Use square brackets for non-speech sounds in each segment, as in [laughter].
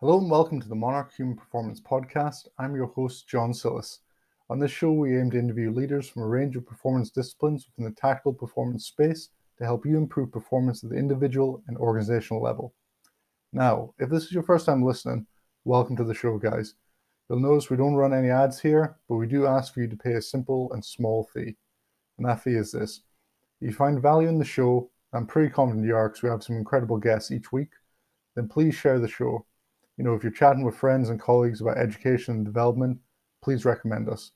Hello and welcome to the Monarch Human Performance Podcast. I'm your host, John Sillis. On this show, we aim to interview leaders from a range of performance disciplines within the tactical performance space to help you improve performance at the individual and organizational level. Now, if this is your first time listening, welcome to the show, guys. You'll notice we don't run any ads here, but we do ask for you to pay a simple and small fee. And that fee is this. If you find value in the show, I'm pretty confident you are because we have some incredible guests each week, then please share the show. You know, if you're chatting with friends and colleagues about education and development, please recommend us.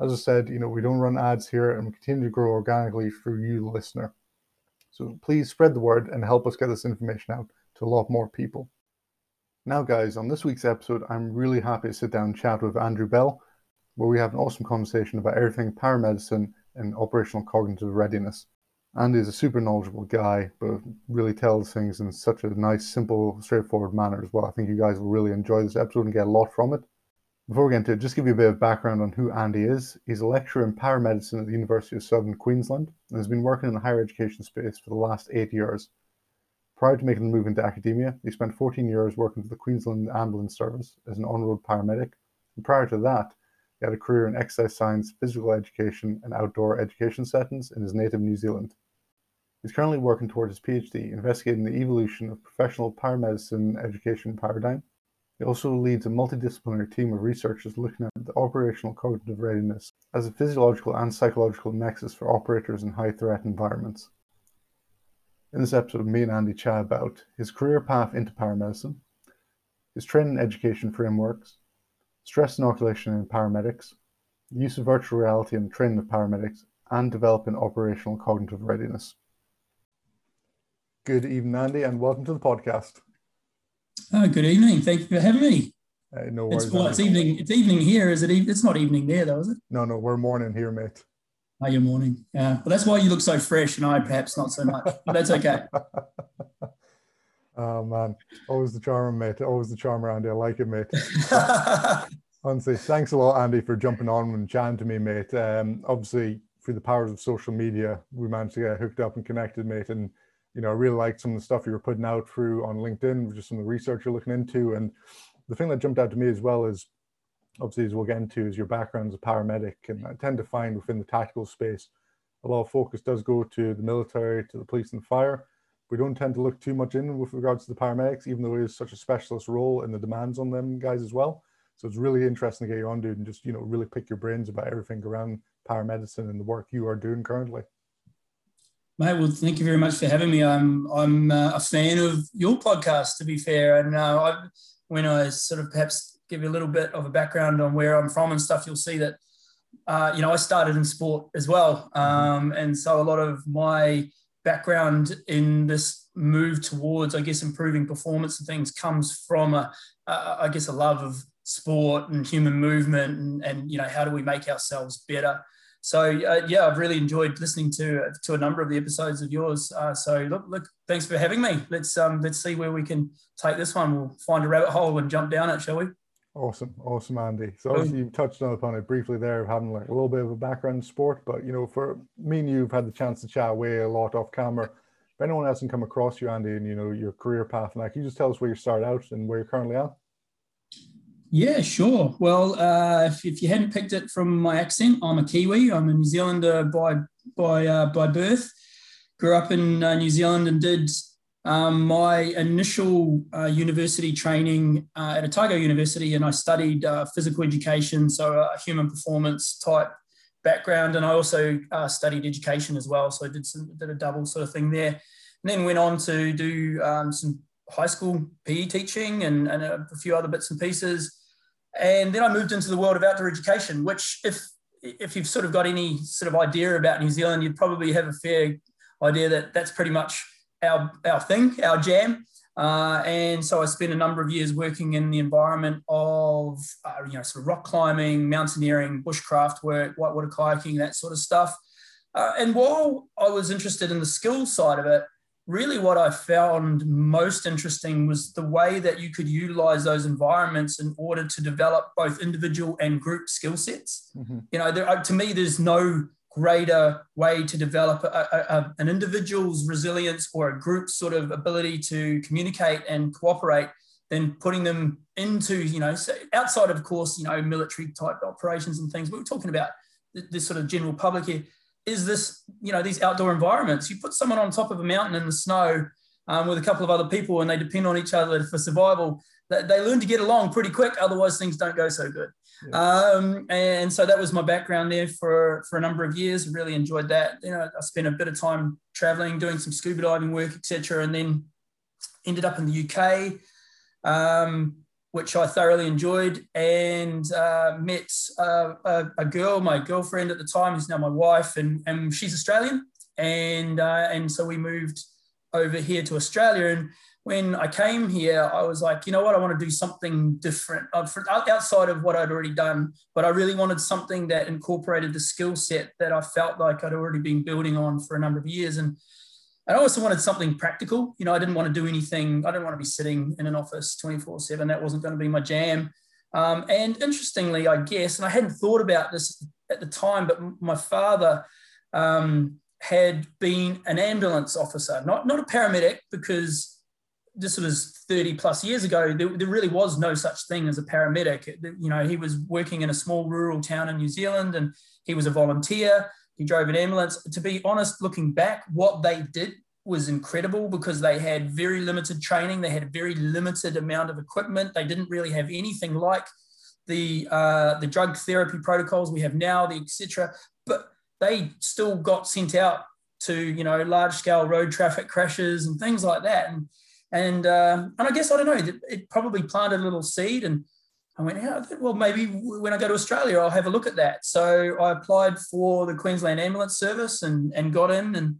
As I said, you know, we don't run ads here and we continue to grow organically through you, the listener. So please spread the word and help us get this information out to a lot more people. Now, guys, on this week's episode, I'm really happy to sit down and chat with Andrew Bell, where we have an awesome conversation about everything paramedicine and operational cognitive readiness. Andy is a super knowledgeable guy, but really tells things in such a nice, simple, straightforward manner as well. I think you guys will really enjoy this episode and get a lot from it. Before we get into it, just give you a bit of background on who Andy is. He's a lecturer in paramedicine at the University of Southern Queensland and has been working in the higher education space for the last eight years. Prior to making the move into academia, he spent 14 years working for the Queensland Ambulance Service as an on road paramedic. And prior to that, he had a career in exercise science, physical education, and outdoor education settings in his native New Zealand. He's currently working towards his PhD, investigating the evolution of professional paramedicine education paradigm he also leads a multidisciplinary team of researchers looking at the operational cognitive readiness as a physiological and psychological nexus for operators in high threat environments. In this episode, me and Andy chat about his career path into paramedicine, his training and education frameworks, stress inoculation in paramedics, use of virtual reality in the training of paramedics, and developing operational cognitive readiness. Good evening, Andy, and welcome to the podcast. Oh, good evening. Thank you for having me. Uh, no worries. It's, well, it's evening. It's evening here. Is it? E- it's not evening there, though, is it? No, no. We're morning here, mate. Oh, you're morning. Yeah. Well, that's why you look so fresh, and I perhaps not so much. But that's okay. [laughs] oh man, always the charmer, mate. Always the charmer, Andy. I like it, mate. [laughs] Honestly, thanks a lot, Andy, for jumping on and chatting to me, mate. Um, obviously, through the powers of social media, we managed to get hooked up and connected, mate, and you know, I really liked some of the stuff you were putting out through on LinkedIn, just some of the research you're looking into. And the thing that jumped out to me as well is obviously as we'll get into is your background as a paramedic. And I tend to find within the tactical space, a lot of focus does go to the military, to the police and fire. We don't tend to look too much in with regards to the paramedics, even though it is such a specialist role and the demands on them guys as well. So it's really interesting to get you on, dude, and just, you know, really pick your brains about everything around paramedicine and the work you are doing currently. Mate, well, thank you very much for having me. I'm I'm uh, a fan of your podcast, to be fair. And uh, I, when I sort of perhaps give you a little bit of a background on where I'm from and stuff, you'll see that uh, you know I started in sport as well, mm-hmm. um, and so a lot of my background in this move towards, I guess, improving performance and things comes from a, a I guess, a love of sport and human movement, and, and you know how do we make ourselves better so uh, yeah, I've really enjoyed listening to to a number of the episodes of yours. Uh, so look, look, thanks for having me. Let's um, let's see where we can take this one. We'll find a rabbit hole and jump down it, shall we? Awesome, awesome, Andy. So obviously you touched on upon it briefly there, of having like a little bit of a background in sport, but you know, for me and you've had the chance to chat away a lot off camera. If anyone hasn't come across you, Andy, and you know your career path, and like, can you just tell us where you started out and where you're currently at? Yeah, sure. Well, uh, if, if, you hadn't picked it from my accent, I'm a Kiwi. I'm a New Zealander by by uh, by birth. Grew up in uh, New Zealand and did um, my initial uh, university training uh, at Otago University, and I studied uh, physical education, so a human performance type background, and I also studied education as well. So I did some did a double sort of thing there, and then went on to do um, some high school PE teaching and, and a few other bits and pieces. And then I moved into the world of outdoor education, which if if you've sort of got any sort of idea about New Zealand, you'd probably have a fair idea that that's pretty much our, our thing, our jam. Uh, and so I spent a number of years working in the environment of, uh, you know, sort of rock climbing, mountaineering, bushcraft work, whitewater kayaking, that sort of stuff. Uh, and while I was interested in the skill side of it, really what I found most interesting was the way that you could utilize those environments in order to develop both individual and group skill sets. Mm-hmm. You know, there, uh, to me, there's no greater way to develop a, a, a, an individual's resilience or a group's sort of ability to communicate and cooperate than putting them into, you know, so outside of course, you know, military type operations and things, but we're talking about this sort of general public here. Is this, you know, these outdoor environments? You put someone on top of a mountain in the snow um, with a couple of other people and they depend on each other for survival. They, they learn to get along pretty quick. Otherwise, things don't go so good. Yeah. Um, and so that was my background there for, for a number of years. Really enjoyed that. You know, I spent a bit of time traveling, doing some scuba diving work, etc., and then ended up in the UK, um, which I thoroughly enjoyed, and uh, met uh, a, a, girl, my girlfriend at the time, who's now my wife, and, and she's Australian, and uh, and so we moved over here to Australia, and when I came here, I was like, you know what, I want to do something different uh, outside of what I'd already done. But I really wanted something that incorporated the skill set that I felt like I'd already been building on for a number of years. And I also wanted something practical. You know, I didn't want to do anything, I didn't want to be sitting in an office 24 7. That wasn't going to be my jam. Um, and interestingly, I guess, and I hadn't thought about this at the time, but my father um, had been an ambulance officer, not, not a paramedic, because this was 30 plus years ago, there, there, really was no such thing as a paramedic. You know, he was working in a small rural town in New Zealand and he was a volunteer. He drove an ambulance. To be honest, looking back, what they did was incredible because they had very limited training. They had a very limited amount of equipment. They didn't really have anything like the uh, the drug therapy protocols we have now, the etc. But they still got sent out to you know large scale road traffic crashes and things like that. And and uh, and I guess I don't know. It, probably planted a little seed, and I went, yeah, well, maybe when I go to Australia, I'll have a look at that. So I applied for the Queensland Ambulance Service and and got in and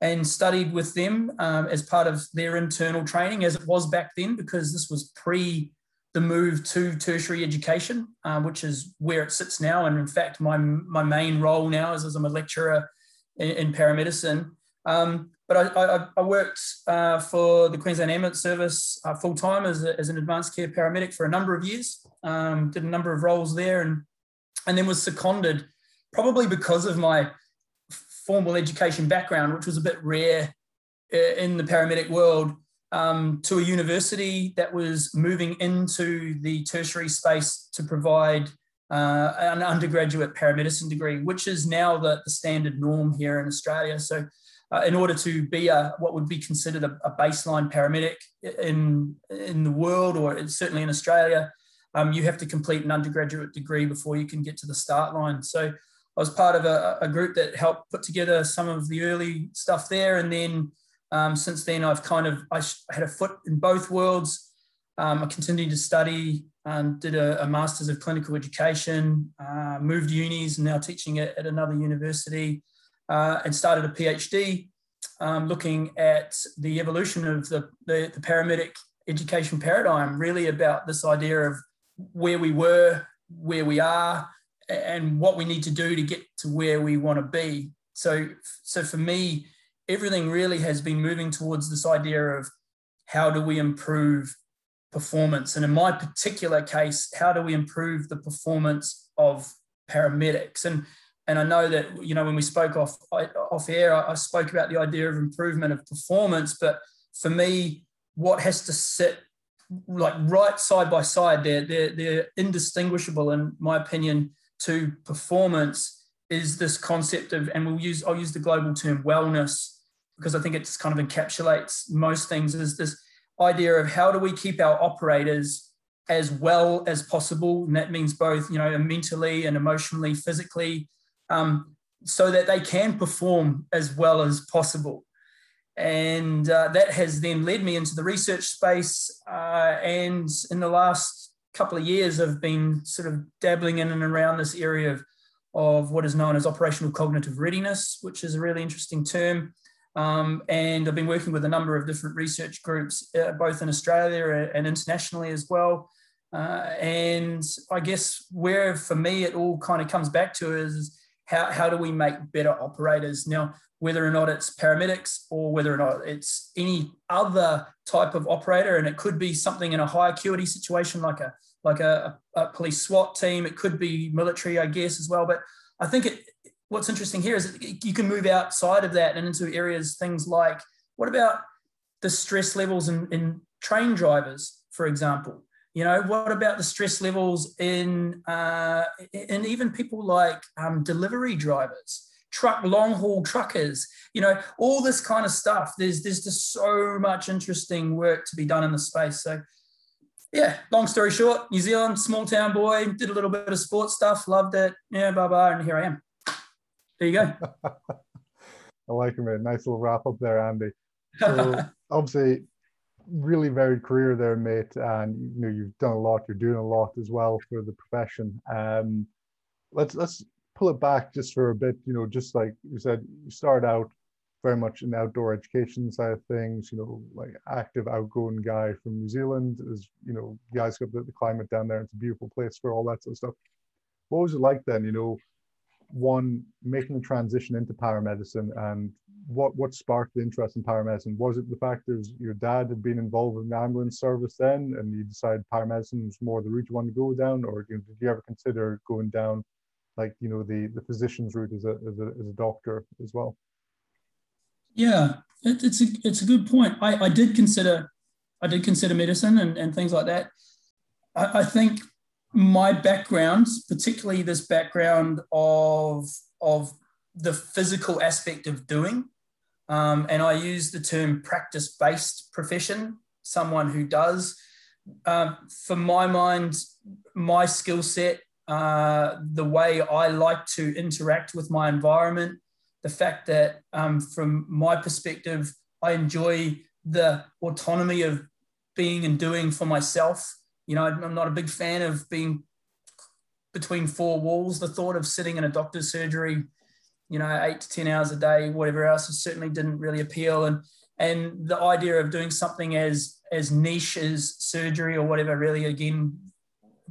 and studied with them um, as part of their internal training, as it was back then, because this was pre the move to tertiary education, um, which is where it sits now. And in fact, my my main role now is as I'm a lecturer in, in paramedicine. Um, but I, I, I worked uh, for the Queensland Ambulance Service uh, full time as, as an advanced care paramedic for a number of years. Um, did a number of roles there, and and then was seconded, probably because of my formal education background, which was a bit rare uh, in the paramedic world, um, to a university that was moving into the tertiary space to provide uh, an undergraduate paramedicine degree, which is now the, the standard norm here in Australia. So uh, in order to be a what would be considered a, a, baseline paramedic in in the world or certainly in Australia, um, you have to complete an undergraduate degree before you can get to the start line. So I was part of a, a group that helped put together some of the early stuff there, and then um, since then I've kind of I had a foot in both worlds. Um, I continued to study, um, did a, a, master's of clinical education, uh, moved unis, and now teaching at, at another university uh, and started a PhD um, looking at the evolution of the, the, the, paramedic education paradigm, really about this idea of where we were, where we are, and what we need to do to get to where we want to be. So, so for me, everything really has been moving towards this idea of how do we improve performance? And in my particular case, how do we improve the performance of paramedics? And and I know that you know when we spoke off off air, I, spoke about the idea of improvement of performance. But for me, what has to sit like right side by side, they're they're, they're indistinguishable in my opinion to performance is this concept of, and we'll use I'll use the global term wellness because I think it just kind of encapsulates most things. Is this idea of how do we keep our operators as well as possible, and that means both you know mentally and emotionally, physically um, so that they can perform as well as possible. And uh, that has then led me into the research space. Uh, and in the last couple of years, I've been sort of dabbling in and around this area of, of what is known as operational cognitive readiness, which is a really interesting term. Um, and I've been working with a number of different research groups, uh, both in Australia and internationally as well. Uh, and I guess where for me it all kind of comes back to is how, how do we make better operators? Now whether or not it's paramedics or whether or not it's any other type of operator and it could be something in a high acuity situation like a like a, a police SWAT team. It could be military I guess as well. But I think it, what's interesting here is you can move outside of that and into areas things like what about the stress levels in, in train drivers for example? You know, what about the stress levels in, uh, and even people like um, delivery drivers? truck long haul truckers you know all this kind of stuff. There's there's just so much interesting work to be done in the space. So yeah long story short new zealand small town boy did a little bit of sports stuff loved it yeah blah blah and here i am. There you go. [laughs] I like it man. Nice little wrap up there andy. [laughs] So obviously really varied career there mate and you know you've done a lot you're doing a lot as well for the profession um let's let's pull it back just for a bit, you know, just like you said, you start out very much in the outdoor education side of things, you know, like active, outgoing guy from New Zealand is, you know, guys got the, the climate down there. It's a beautiful place for all that sort of stuff. What was it like then, you know, one making the transition into paramedicine and what what sparked the interest in paramedicine? Was it the fact that your dad had been involved in the ambulance service then and you decided paramedicine was more the route you wanted to go down? Or did you ever consider going down like you know the the physician's route as a as a, as a doctor as well? Yeah it, it's a it's a good point. I i did consider i did consider medicine and, and things like that. I, I think my background particularly this background of of the physical aspect of doing um, and i use the term practice based profession someone who does um, for my mind my skill set uh, the way I like to interact with my environment, the fact that um, from my perspective, I enjoy the autonomy of being and doing for myself. You know, I'm not a big fan of being between four walls. The thought of sitting in a doctor's surgery, you know, eight to 10 hours a day, whatever else, certainly didn't really appeal. And, and the idea of doing something as, as niche as surgery or whatever really, again,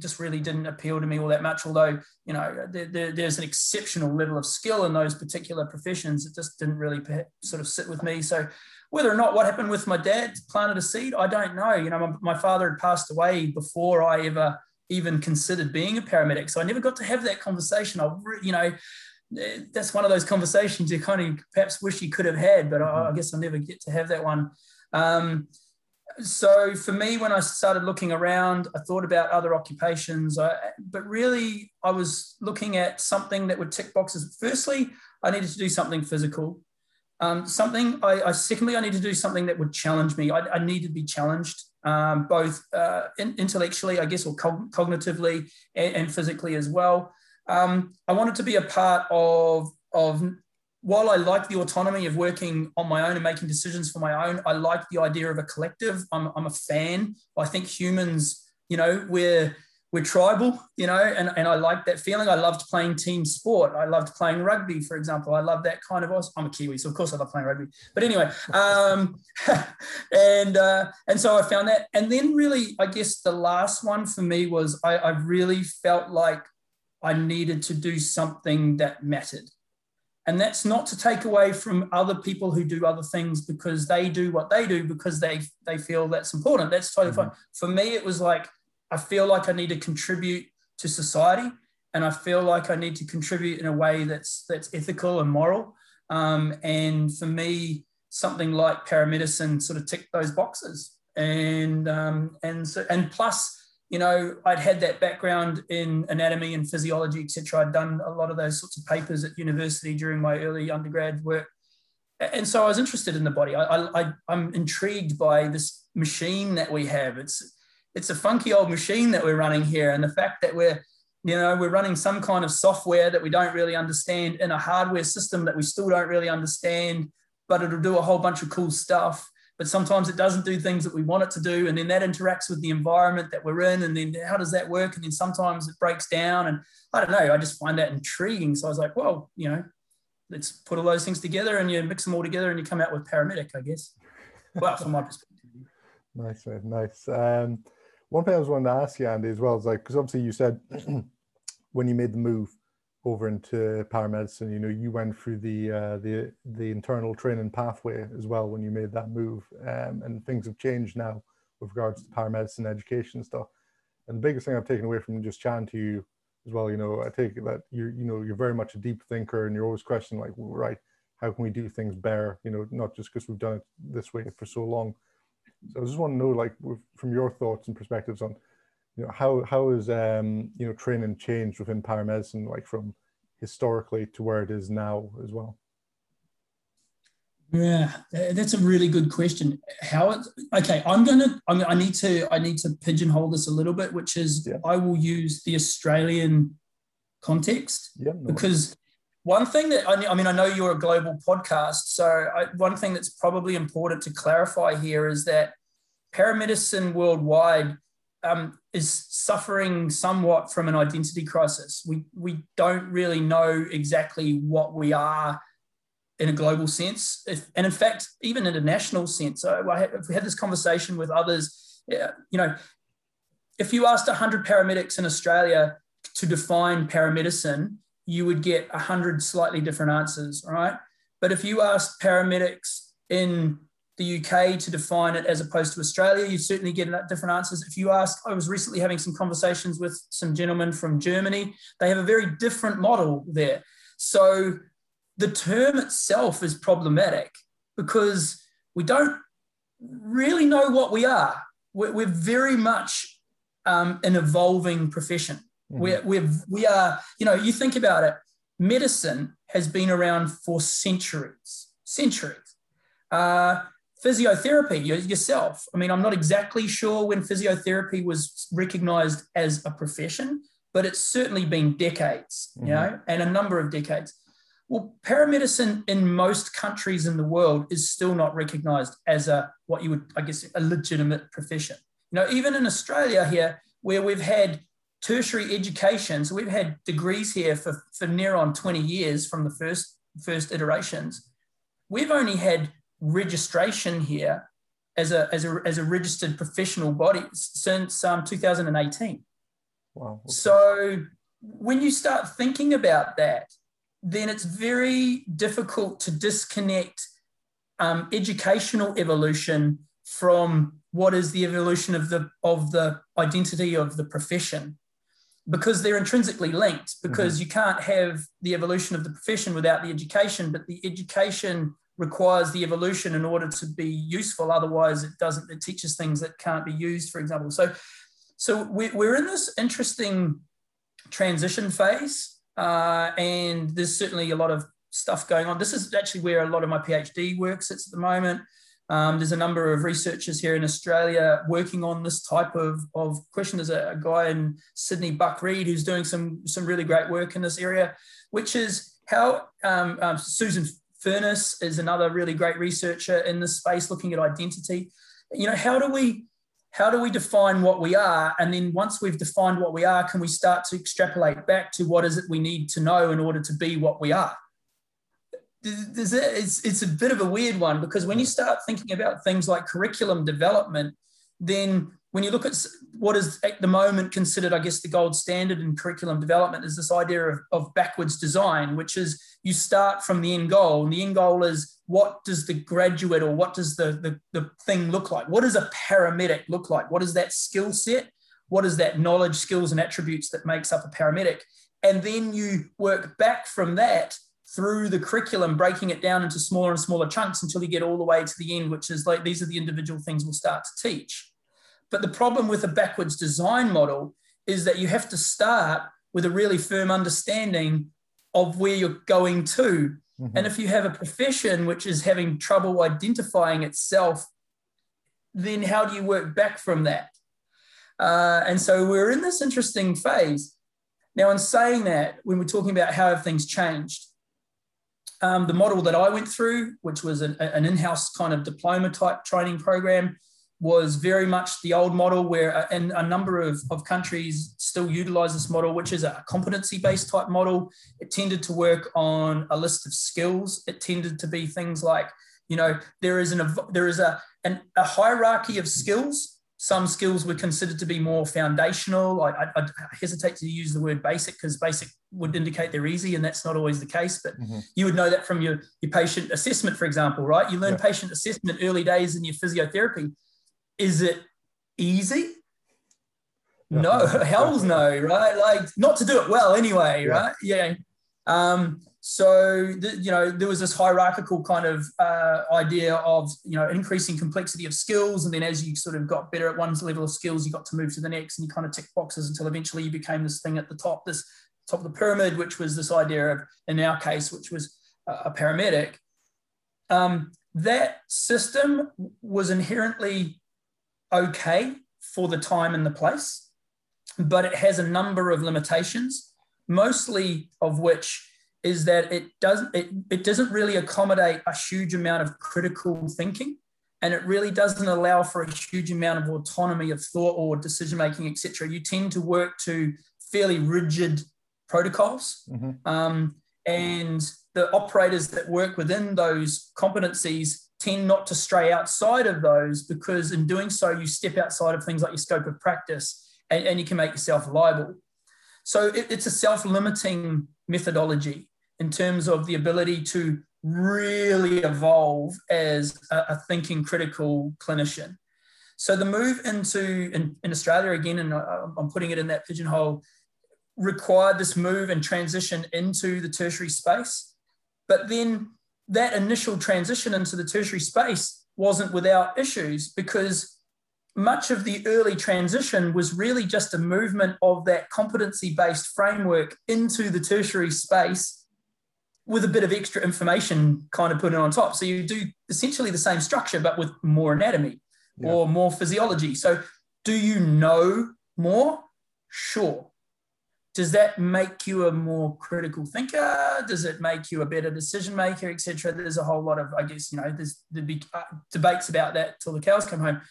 just really didn't appeal to me all that much. Although you know there, there, there's an exceptional level of skill in those particular professions, it just didn't really sort of sit with me. So whether or not what happened with my dad planted a seed, I don't know. You know, my, my father had passed away before I ever even considered being a paramedic, so I never got to have that conversation. I you know that's one of those conversations you kind of perhaps wish you could have had, but I, I guess I'll never get to have that one. Um, so for me, when I started looking around, I thought about other occupations, I, but really I was looking at something that would tick boxes. Firstly, I needed to do something physical. Um, something I, I, secondly, I need to do something that would challenge me. I, I need to be challenged, um, both uh, in, intellectually, I guess, or cognitively and, and, physically as well. Um, I wanted to be a part of of while I like the autonomy of working on my own and making decisions for my own, I like the idea of a collective. I'm, I'm a fan. I think humans, you know, we're we're tribal, you know, and, and I like that feeling. I loved playing team sport. I loved playing rugby, for example. I love that kind of. I'm a Kiwi, so of course I love playing rugby. But anyway, um, [laughs] and uh, and so I found that. And then really, I guess the last one for me was I, I really felt like I needed to do something that mattered. And that's not to take away from other people who do other things because they do what they do because they they feel that's important. That's totally mm-hmm. fine. For me, it was like I feel like I need to contribute to society, and I feel like I need to contribute in a way that's that's ethical and moral. Um, and for me, something like paramedicine sort of ticked those boxes. And um, and so and plus you know, I'd had that background in anatomy and physiology, etc. I'd done a lot of those sorts of papers at university during my early undergrad work. And so I was interested in the body. I, I'm intrigued by this machine that we have. It's, it's a funky old machine that we're running here. And the fact that we're, you know, we're running some kind of software that we don't really understand in a hardware system that we still don't really understand, but it'll do a whole bunch of cool stuff but sometimes it doesn't do things that we want it to do. And then that interacts with the environment that we're in. And then how does that work? And then sometimes it breaks down. And I don't know, I just find that intriguing. So I was like, well, you know, let's put all those things together and you mix them all together and you come out with paramedic, I guess. Well, from my perspective. [laughs] Nice, man. Nice. Um, one thing I was wanting to ask you, Andy, as well, is like, because obviously you said [clears throat] when you made the move, over into paramedicine. You know you went through the uh, the the internal training pathway as well when you made that move um, and things have changed now with regards to paramedicine education stuff. And the biggest thing i've taken away from just chatting to you as well you know i take that you're you know you're very much a deep thinker and you're always questioning like well, right how can we do things better? You know not just because we've done it this way for so long. So I just want to know, like, from your thoughts and perspectives on, you know, how how is um, you know training changed within paramedicine, like from historically to where it is now as well. Yeah, that's a really good question. How it? Okay, I'm gonna. I'm, I need to. I need to pigeonhole this a little bit, which is yeah. I will use the Australian context yeah, no because one thing that I, I mean, I know you're a global podcast, so I, one thing that's probably important to clarify here is that paramedicine worldwide um, is suffering somewhat from an identity crisis. We we don't really know exactly what we are in a global sense, if, and in fact, even in a national sense. I had, we had this conversation with others. Yeah, you know, if you asked 100 paramedics in Australia to define paramedicine, you would get 100 slightly different answers, right? But if you asked paramedics in the UK to define it as opposed to Australia, you certainly get different answers. If you ask, I was recently having some conversations with some gentlemen from Germany. They have a very different model there. So the term itself is problematic because we don't really know what we are. We're, we're very much um, an evolving profession. Mm-hmm. We're, we're, we are, you know, you think about it, medicine has been around for centuries, centuries. Uh, physiotherapy yourself. I mean, I'm not exactly sure when physiotherapy was recognized as a profession, but it's certainly been decades, mm-hmm. you know, and a number of decades. Well, paramedicine in most countries in the world is still not recognized as a what you would, I guess, a legitimate profession. You know, even in Australia here, where we've had tertiary education, so we've had degrees here for, for near on 20 years from the first first iterations, we've only had registration here as a, as a, as a registered professional body since um, 2018. Wow. Okay. So when you start thinking about that, then it's very difficult to disconnect um, educational evolution from what is the evolution of the of the identity of the profession because they're intrinsically linked because mm-hmm. you can't have the evolution of the profession without the education but the education requires the evolution in order to be useful. Otherwise, it doesn't. It teaches things that can't be used, for example. So, so we're in this interesting transition phase, uh, and there's certainly a lot of stuff going on. This is actually where a lot of my PhD work sits at the moment. Um, there's a number of researchers here in Australia working on this type of, of question. There's a, a guy in Sydney, Buck Reed, who's doing some, some really great work in this area, which is how um, um, Susan Furness is another really great researcher in this space looking at identity. You know, how do we how do we define what we are? And then once we've defined what we are, can we start to extrapolate back to what is it we need to know in order to be what we are? It's, it's a bit of a weird one because when you mm. start thinking about things like curriculum development, then when you look at what is at the moment considered, I guess, the gold standard in curriculum development is this idea of, of backwards design, which is you start from the end goal. And the end goal is what does the graduate or what does the, the, the thing look like? What does a paramedic look like? What is that skill set? What is that knowledge, skills, and attributes that makes up a paramedic? And then you work back from that through the curriculum, breaking it down into smaller and smaller chunks until you get all the way to the end, which is like these are the individual things we'll start to teach. But the problem with a backwards design model is that you have to start with a really firm understanding of where you're going to. Mm-hmm. And if you have a profession which is having trouble identifying itself, then how do you work back from that? Uh, and so we're in this interesting phase. Now, in saying that, when we're talking about how have things changed, um, the model that I went through, which was an, an in house kind of diploma type training program, was very much the old model where uh, and a number of, of countries still utilize this model which is a competency based type model. It tended to work on a list of skills. It tended to be things like you know there is an there is a an, a hierarchy of skills. Some skills were considered to be more foundational. I, I, I hesitate to use the word basic because basic would indicate they're easy and that's not always the case but mm-hmm. you would know that from your, your patient assessment for example right? You learn yeah. patient assessment early days in your physiotherapy is it easy? No, hell's no, right? Like not to do it well anyway, right? Yeah. Um, so the, you know there was this hierarchical kind of uh, idea of you know increasing complexity of skills and then as you sort of got better at one level of skills you got to move to the next and you kind of tick boxes until eventually you became this thing at the top this top of the pyramid which was this idea of in our case which was a paramedic um, that system was inherently okay for the time and the place but it has a number of limitations mostly of which is that it doesn't it, it doesn't really accommodate a huge amount of critical thinking and it really doesn't allow for a huge amount of autonomy of thought or decision making etc you tend to work to fairly rigid protocols mm-hmm. um, and the operators that work within those competencies tend not to stray outside of those because in doing so you step outside of things like your scope of practice and, and you can make yourself liable so it, it's a self-limiting methodology in terms of the ability to really evolve as a, a thinking critical clinician. So the move into in, in Australia again, and I'm putting it in that pigeonhole, required this move and transition into the tertiary space. But then that initial transition into the tertiary space wasn't without issues because much of the early transition was really just a movement of that competency based framework into the tertiary space with a bit of extra information kind of put it on top. So you do essentially the same structure, but with more anatomy yeah. or more physiology. So do you know more? Sure. Does that make you a more critical thinker? Does it make you a better decision maker, etc.? There's a whole lot of, I guess, you know, there's uh, debates about that till the cows come home.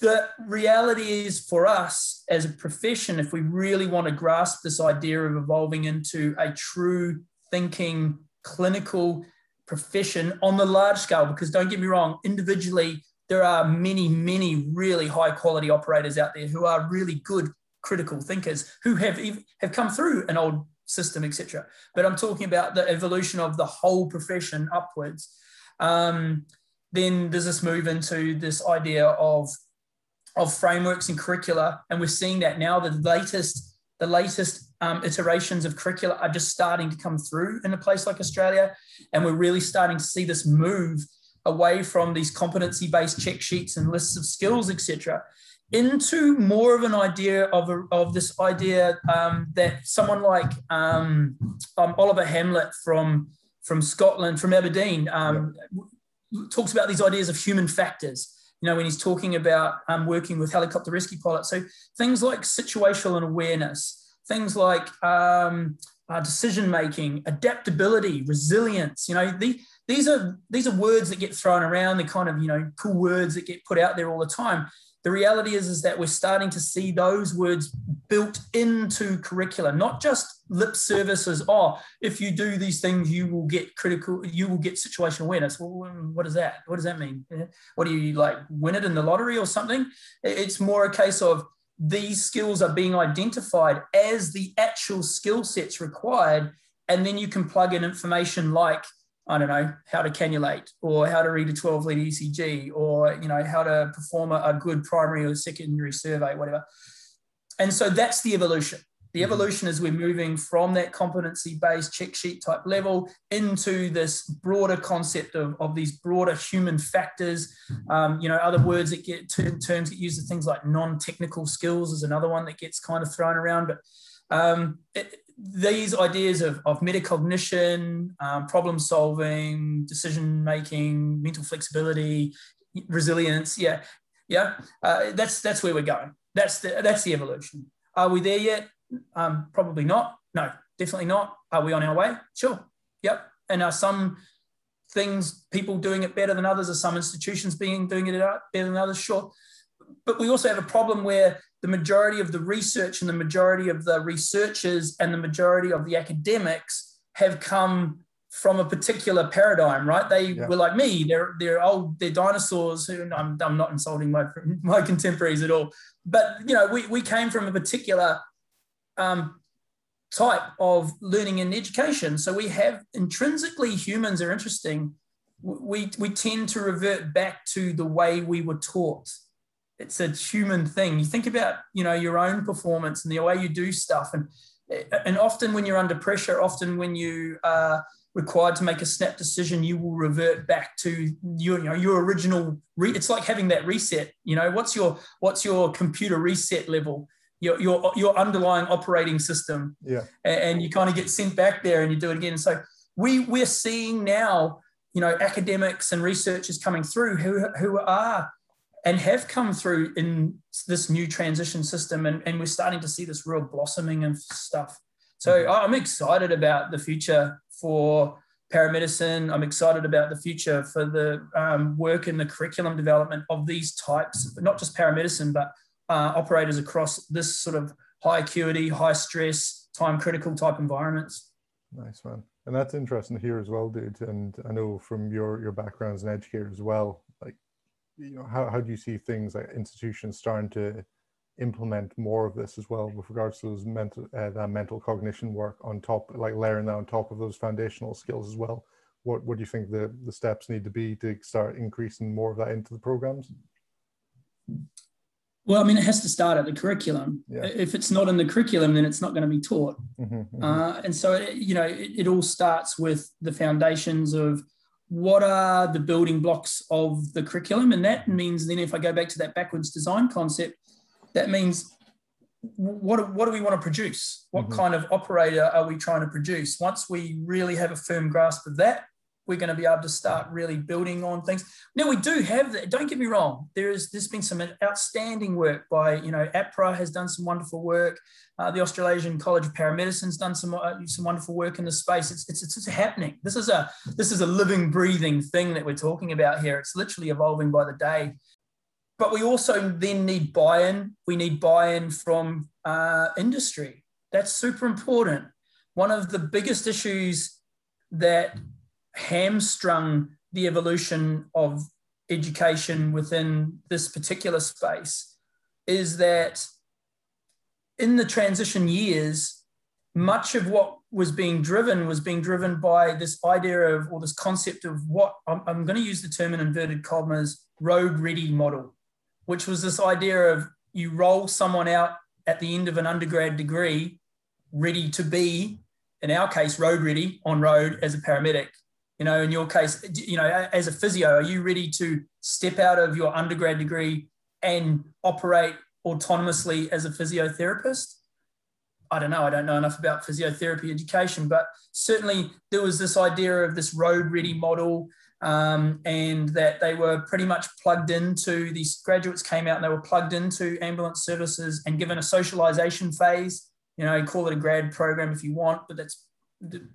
The reality is for us as a profession, if we really want to grasp this idea of evolving into a true thinking clinical profession on the large scale because don't get me wrong individually there are many many really high quality operators out there who are really good critical thinkers who have have come through an old system etc but i'm talking about the evolution of the whole profession upwards um, then there's this move into this idea of of frameworks and curricula and we're seeing that now the latest the latest um, iterations of curricula are just starting to come through in a place like Australia. And we're really starting to see this move away from these competency based check sheets and lists of skills, etc., into more of an idea of, a, of this idea um, that someone like um, um Oliver Hamlet from, from Scotland, from Aberdeen, um, talks about these ideas of human factors you know, when he's talking about um, working with helicopter rescue pilots. So things like situational awareness, things like um, uh, decision making, adaptability, resilience. You know, the, these are these are words that get thrown around. They're kind of you know cool words that get put out there all the time. The reality is is that we're starting to see those words built into curricula, not just lip services. Oh, if you do these things, you will get critical. You will get situational awareness. Well, what is that? What does that mean? What do you like win it in the lottery or something? It's more a case of these skills are being identified as the actual skill sets required. And then you can plug in information like, I don't know, how to cannulate or how to read a 12 lead ECG or, you know, how to perform a, a good primary or secondary survey, whatever. And so that's the evolution. The mm-hmm. evolution is we're moving from that competency based check sheet type level into this broader concept of, of these broader human factors. Um, you know, other words that get terms used are things like non technical skills, is another one that gets kind of thrown around. But um, it, these ideas of, of metacognition, um, problem solving, decision making, mental flexibility, resilience, yeah, yeah, uh, that's that's where we're going. That's the that's the evolution. Are we there yet? Um, probably not. No, definitely not. Are we on our way? Sure. Yep. And are some things people doing it better than others? Are some institutions being doing it better than others? Sure. But we also have a problem where the majority of the research and the majority of the researchers and the majority of the academics have come from a particular paradigm, right? They yeah. were like me. They're they're old. They're dinosaurs. Who I'm, I'm not insulting my [laughs] my contemporaries at all, but you know we we came from a particular um, type of learning and education. So we have intrinsically humans are interesting. We, we tend to revert back to the way we were taught. It's a human thing. You think about, you know, your own performance and the way you do stuff. And and often when you're under pressure, often when you are required to make a snap decision, you will revert back to your, you know, your original. Re- it's like having that reset. You know, what's your what's your computer reset level? Your your your underlying operating system. Yeah. And you kind of get sent back there, and you do it again. So we we're seeing now, you know, academics and researchers coming through who who are and have come through in this new transition system and, and we're starting to see this real blossoming of stuff. So mm-hmm. i'm excited about the future for paramedicine. I'm excited about the future for the um, work in the curriculum development of these types not just paramedicine but uh, operators across this sort of high acuity high stress time critical type environments. Nice man and that's interesting to hear as well dude. And i know from your your background as an educator as well you know, how, how do you see things like institutions starting to implement more of this as well with regards to those mental uh, that mental cognition work on top, like layering that on top of those foundational skills as well? What what do you think the the steps need to be to start increasing more of that into the programs? Well, I mean, it has to start at the curriculum. Yeah. If it's not in the curriculum, then it's not going to be taught. Mm-hmm, mm-hmm. Uh, and so, it, you know, it, it, all starts with the foundations of what are the building blocks of the curriculum? And that means then if I go back to that backwards design concept, that means what, what do we want to produce? What mm-hmm. kind of operator are we trying to produce? Once we really have a firm grasp of that, we're going to be able to start really building on things. Now we do have that. Don't get me wrong. There is there's been some outstanding work by you know AHPRA has done some wonderful work. Uh, the Australasian College of Paramedicine's done some uh, some wonderful work in the space. It's, it's it's happening. This is a this is a living, breathing thing that we're talking about here. It's literally evolving by the day. But we also then need buy-in. We need buy-in from uh, industry. That's super important. One of the biggest issues that hamstrung the evolution of education within this particular space is that in the transition years, much of what was being driven was being driven by this idea of, or this concept of what I'm, I'm going to use the term in inverted commas, road ready model, which was this idea of you roll someone out at the end of an undergrad degree ready to be, in our case, road ready on road as a paramedic you know, in your case, you know, as a physio, are you ready to step out of your undergrad degree and operate autonomously as a physiotherapist? I don't know. I don't know enough about physiotherapy education, but certainly there was this idea of this road ready model um, and that they were pretty much plugged into these graduates came out and they were plugged into ambulance services and given a socialization phase. You know, you call it a grad program if you want, but that's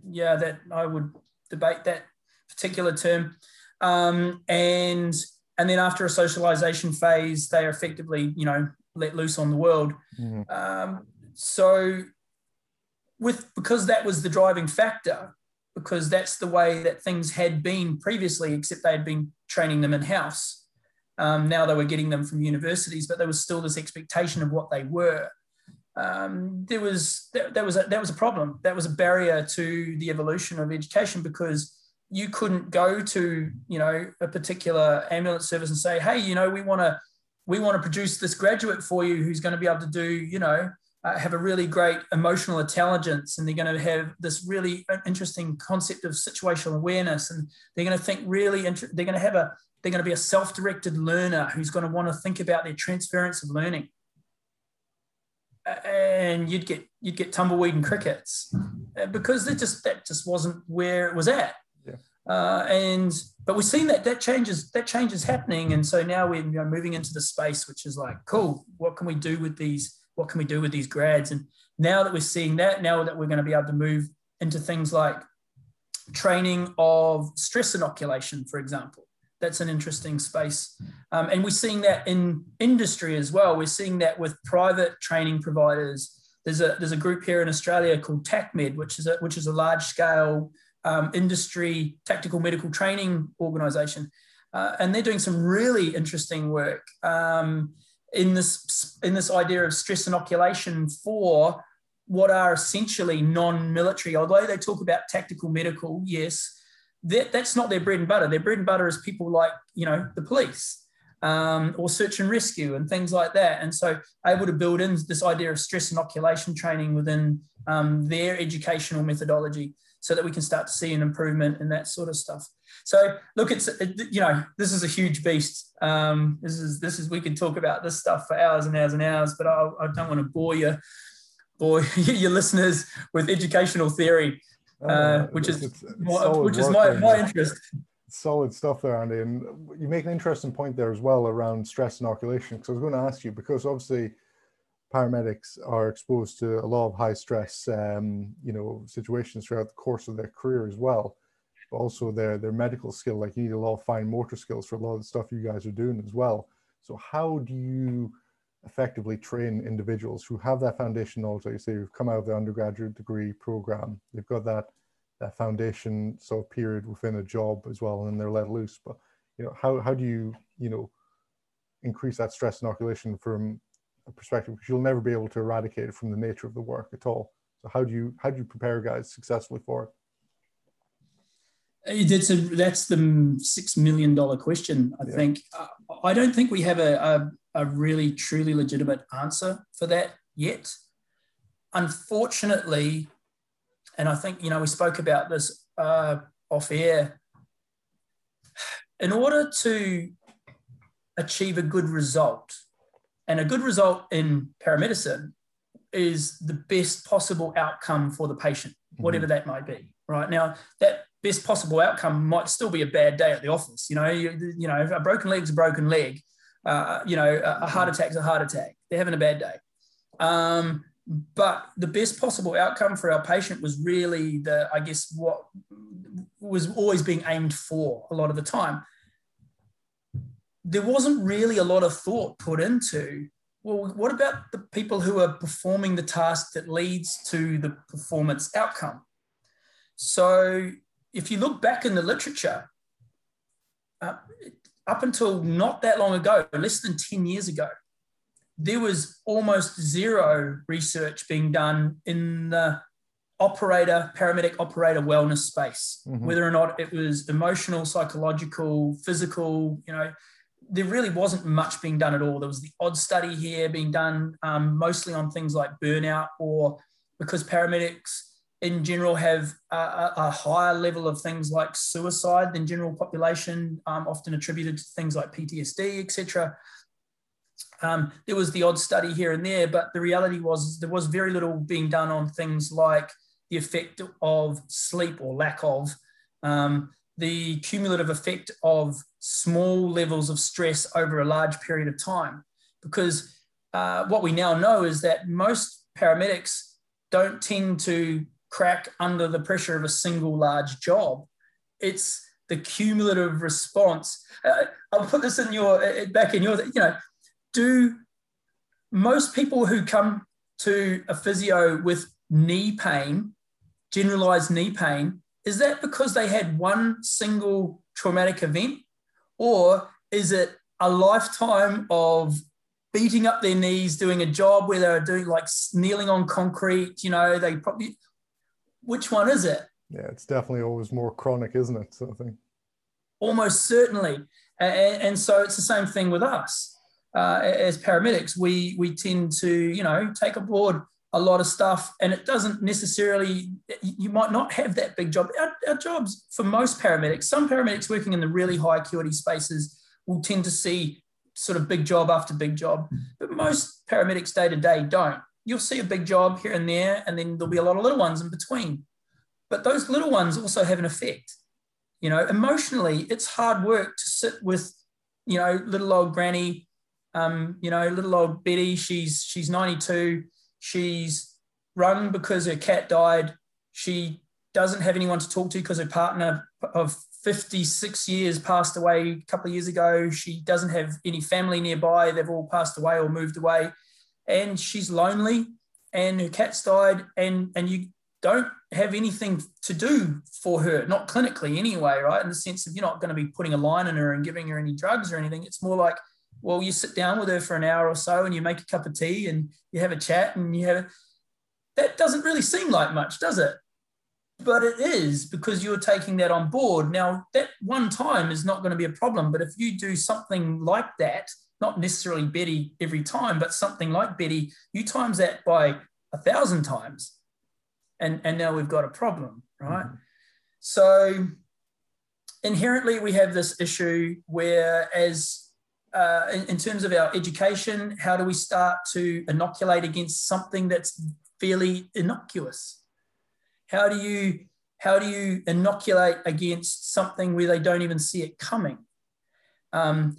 yeah, that I would debate that particular term. Um, and and then after a socialization phase, they are effectively, you know, let loose on the world. Mm-hmm. Um, so with because that was the driving factor, because that's the way that things had been previously, except they had been training them in house. Um, now they were getting them from universities, but there was still this expectation of what they were. Um, there was that, that was a, that was a problem. That was a barrier to the evolution of education because you couldn't go to you know a particular ambulance service and say hey you know we want to we want to produce this graduate for you who's going to be able to do you know uh, have a really great emotional intelligence and they're going to have this really interesting concept of situational awareness and they're going to think really inter- they're going to have a they're going to be a self-directed learner who's going to want to think about their transference of learning. And you'd get you'd get tumbleweed and crickets uh, because that just that just wasn't where it was at uh, and but we've seen that that changes that change is happening, and so now we're you know, moving into the space, which is like, cool. What can we do with these? What can we do with these grads? And now that we're seeing that, now that we're going to be able to move into things like training of stress inoculation, for example, that's an interesting space. Um, and we're seeing that in industry as well. We're seeing that with private training providers. There's a there's a group here in Australia called TACMed, which is a which is a large scale um, industry tactical medical training organization. Uh, and they're doing some really interesting work um, in this in this idea of stress inoculation for what are essentially non-military. Although they talk about tactical medical, yes, that, that's not their bread and butter. Their bread and butter is people like you know the police. um, or search and rescue and things like that. And so able to build in this idea of stress inoculation training within um, their educational methodology so that we can start to see an improvement and that sort of stuff. So look, it's you know this is a huge beast. Um, this is this is we can talk about this stuff for hours and hours and hours, but I, I don't want to bore you, bore [laughs] your listeners with educational theory, oh, uh, which is my, which is my, my interest. Solid stuff there, Andy. And you make an interesting point there as well around stress inoculation. Because I was going to ask you because obviously paramedics are exposed to a lot of high stress, um, you know, situations throughout the course of their career as well also their their medical skill. Like you need a lot of fine motor skills for a lot of the stuff you guys are doing as well. So how do you effectively train individuals who have that foundation like you say, who've come out of the undergraduate degree program, they've got that that foundation sort of period within a job as well, and they're let loose. But you know, how how do you you know increase that stress inoculation from perspective because you'll never be able to eradicate it from the nature of the work at all. So how do you how do you prepare guys successfully for it? That's a that's the six million dollar question. I yeah. think I don't think we have a, a, a really truly legitimate answer for that yet. Unfortunately, and I think you know we spoke about this uh, off air. In order to achieve a good result, and a good result in paramedicine is the best possible outcome for the patient, whatever mm-hmm. that might be. Right now, that best possible outcome might still be a bad day at the office. You know, you, you know, a broken leg's a broken leg. Uh, you know, a, a heart attack's a heart attack. They're having a bad day. Um, but the best possible outcome for our patient was really the, I guess, what was always being aimed for a lot of the time. There wasn't really a lot of thought put into, well, what about the people who are performing the task that leads to the performance outcome? So if you look back in the literature, uh, up until not that long ago, less than 10 years ago, there was almost zero research being done in the operator, paramedic operator wellness space, mm-hmm. whether or not it was emotional, psychological, physical, you know, there really wasn't much being done at all. There was the odd study here being done um, mostly on things like burnout or because paramedics in general have a, a, higher level of things like suicide than general population, um, often attributed to things like PTSD, etc. Um, there was the odd study here and there, but the reality was there was very little being done on things like the effect of sleep or lack of, um, the cumulative effect of small levels of stress over a large period of time. Because uh, what we now know is that most paramedics don't tend to crack under the pressure of a single large job. It's the cumulative response. Uh, I'll put this in your uh, back in your. You know, do most people who come to a physio with knee pain, generalized knee pain, is that because they had one single traumatic event, or is it a lifetime of beating up their knees, doing a job where they're doing like kneeling on concrete? You know, they probably which one is it? Yeah, it's definitely always more chronic, isn't it? Sort of thing. Almost certainly, and, and so it's the same thing with us uh, as paramedics. We we tend to you know take aboard a lot of stuff, and it doesn't necessarily. You might not have that big job. Our, our jobs for most paramedics, some paramedics working in the really high acuity spaces will tend to see sort of big job after big job, but most paramedics day to day don't you'll see a big job here and there, and then there'll be a lot of little ones in between. But those little ones also have an effect. You know, emotionally, it's hard work to sit with, you know, little old granny, um, you know, little old Betty. She's she's 92. She's run because her cat died. She doesn't have anyone to talk to because her partner of 56 years passed away a couple of years ago. She doesn't have any family nearby. They've all passed away or moved away and she's lonely and her cat's died and and you don't have anything to do for her not clinically anyway right in the sense of you're not going to be putting a line in her and giving her any drugs or anything it's more like well you sit down with her for an hour or so and you make a cup of tea and you have a chat and you have that doesn't really seem like much does it but it is because you're taking that on board. Now, that one time is not going to be a problem, but if you do something like that, not necessarily Betty every time, but something like Betty, you times that by a thousand times, and, and now we've got a problem, right? Mm-hmm. So inherently, we have this issue where, as uh, in, in terms of our education, how do we start to inoculate against something that's fairly innocuous? How do you how do you inoculate against something where they don't even see it coming? Um,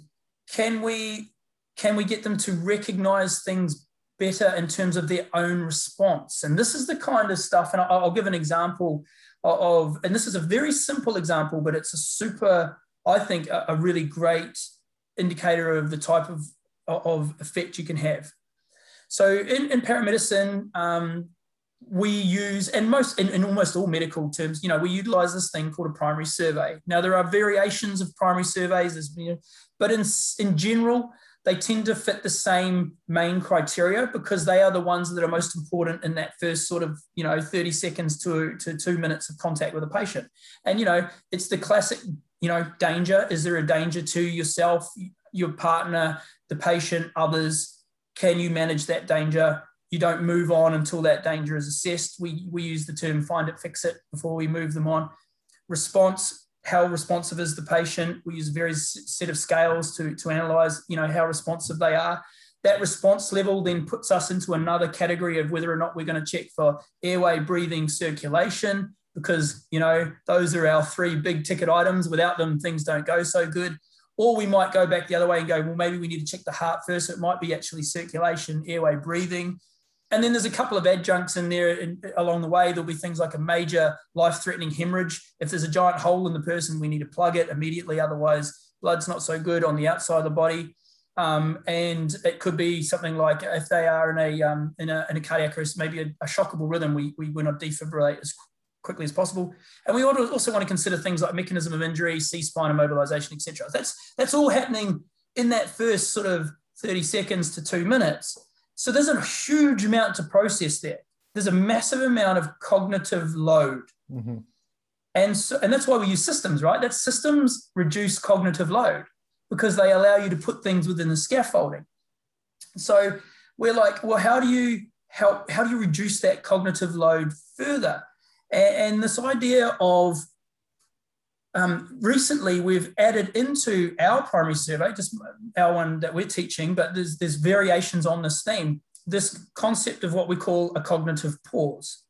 can we can we get them to recognize things better in terms of their own response? And this is the kind of stuff. And I'll, I'll give an example of, and this is a very simple example, but it's a super, I think, a, a really great indicator of the type of of effect you can have. So in, in paramedicine, um, we use, and most, in, in, almost all medical terms, you know, we utilize this thing called a primary survey. Now, there are variations of primary surveys, you know, but in, in general, they tend to fit the same main criteria because they are the ones that are most important in that first sort of, you know, 30 seconds to, to two minutes of contact with a patient. And, you know, it's the classic, you know, danger. Is there a danger to yourself, your partner, the patient, others? Can you manage that danger? you don't move on until that danger is assessed. We, we use the term find it, fix it before we move them on. Response, how responsive is the patient? We use a various set of scales to, to analyze, you know, how responsive they are. That response level then puts us into another category of whether or not we're going to check for airway, breathing, circulation, because, you know, those are our three big ticket items. Without them, things don't go so good. Or we might go back the other way and go, well, maybe we need to check the heart first. It might be actually circulation, airway, breathing. And then there's a couple of adjuncts in there in, along the way. There'll be things like a major life threatening hemorrhage. If there's a giant hole in the person, we need to plug it immediately. Otherwise, blood's not so good on the outside of the body. Um, and it could be something like if they are in a, um, in, a in a cardiac arrest, maybe a, a shockable rhythm, we, we want to defibrillate as quickly as possible. And we also want to consider things like mechanism of injury, C-spine immobilization, etc. That's, that's all happening in that first sort of 30 seconds to two minutes. So there's a huge amount to process there. There's a massive amount of cognitive load. Mm-hmm. And, so, and that's why we use systems, right? That systems reduce cognitive load because they allow you to put things within the scaffolding. So we're like, well, how do you help? How do you reduce that cognitive load further? And, this idea of um, recently, we've added into our primary survey, just our one that we're teaching, but there's, there's variations on this theme, this concept of what we call a cognitive pause.